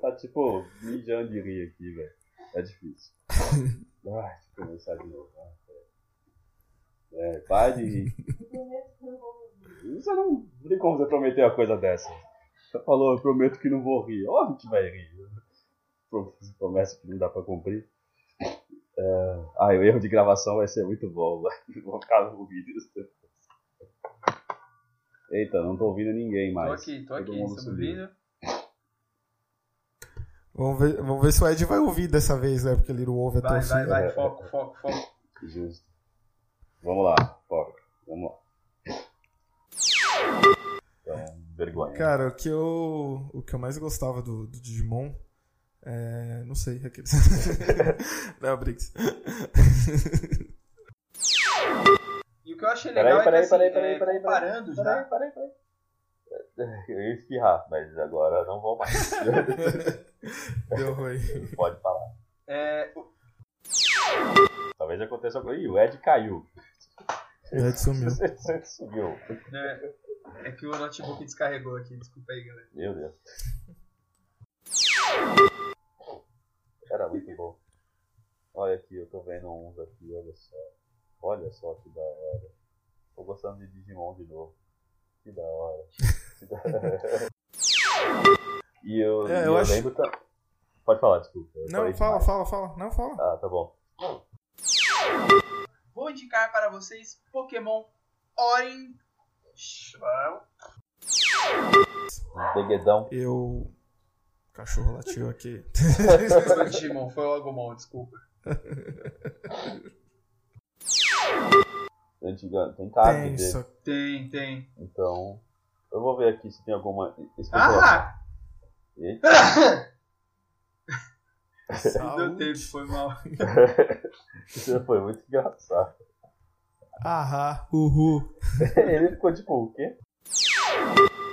Tá tipo mijando de rir aqui, velho. É difícil. Ai, deixa eu começar de novo. É, para de. Você não, não tem como você prometer uma coisa dessa. Você falou, eu prometo que não vou rir. Óbvio que vai rir. Pro- Promessa que não dá pra cumprir. É, ah, o erro de gravação vai ser muito bom. Vou ficar no vídeo. Eita, não tô ouvindo ninguém Tô mais. aqui, tô Todo aqui, sumiu. ouvindo? Vamos ver, vamos ver se o Ed vai ouvir dessa vez, né? Porque ele não ouve até Vai, o fim. vai, vai, foco, foco, foco. Justo. Vamos lá, foca. Vamos lá. Então, vergonha. Cara, o que eu, o que eu mais gostava do, do Digimon é. Não sei, aqueles. não, Briggs. E o que eu achei Peraí, legal peraí, é que, peraí, assim, peraí, é, peraí, comparando já... Peraí, peraí, peraí. Eu ia espirrar, mas agora não vou mais. Deu ruim. Pode falar. É, Talvez aconteça alguma coisa. Ih, o Ed caiu. O Ed sumiu. Subiu. é, é que o notebook descarregou aqui, desculpa aí, galera. Meu Deus. Era muito bom. Olha aqui, eu tô vendo uns aqui, olha só. Olha só que da hora. Tô gostando de Digimon de novo. Que da hora. Que da hora. e eu, É, e eu eu acho- lembro. ta- Pode falar, desculpa. Não, fala, demais. fala, fala. Não, fala. Ah, tá bom. Vou indicar para vocês Pokémon Orange. Beguedão. Eu. O cachorro latiu aqui. Foi Digimon, foi o Agumon, desculpa. Antiga, tem card Tem, dele. só Tem, tem. Então. Eu vou ver aqui se tem alguma. Ah! Eita. Deu saúde. tempo, foi mal. Isso foi muito engraçado. Ahá, uhul. Ele ficou tipo, o quê?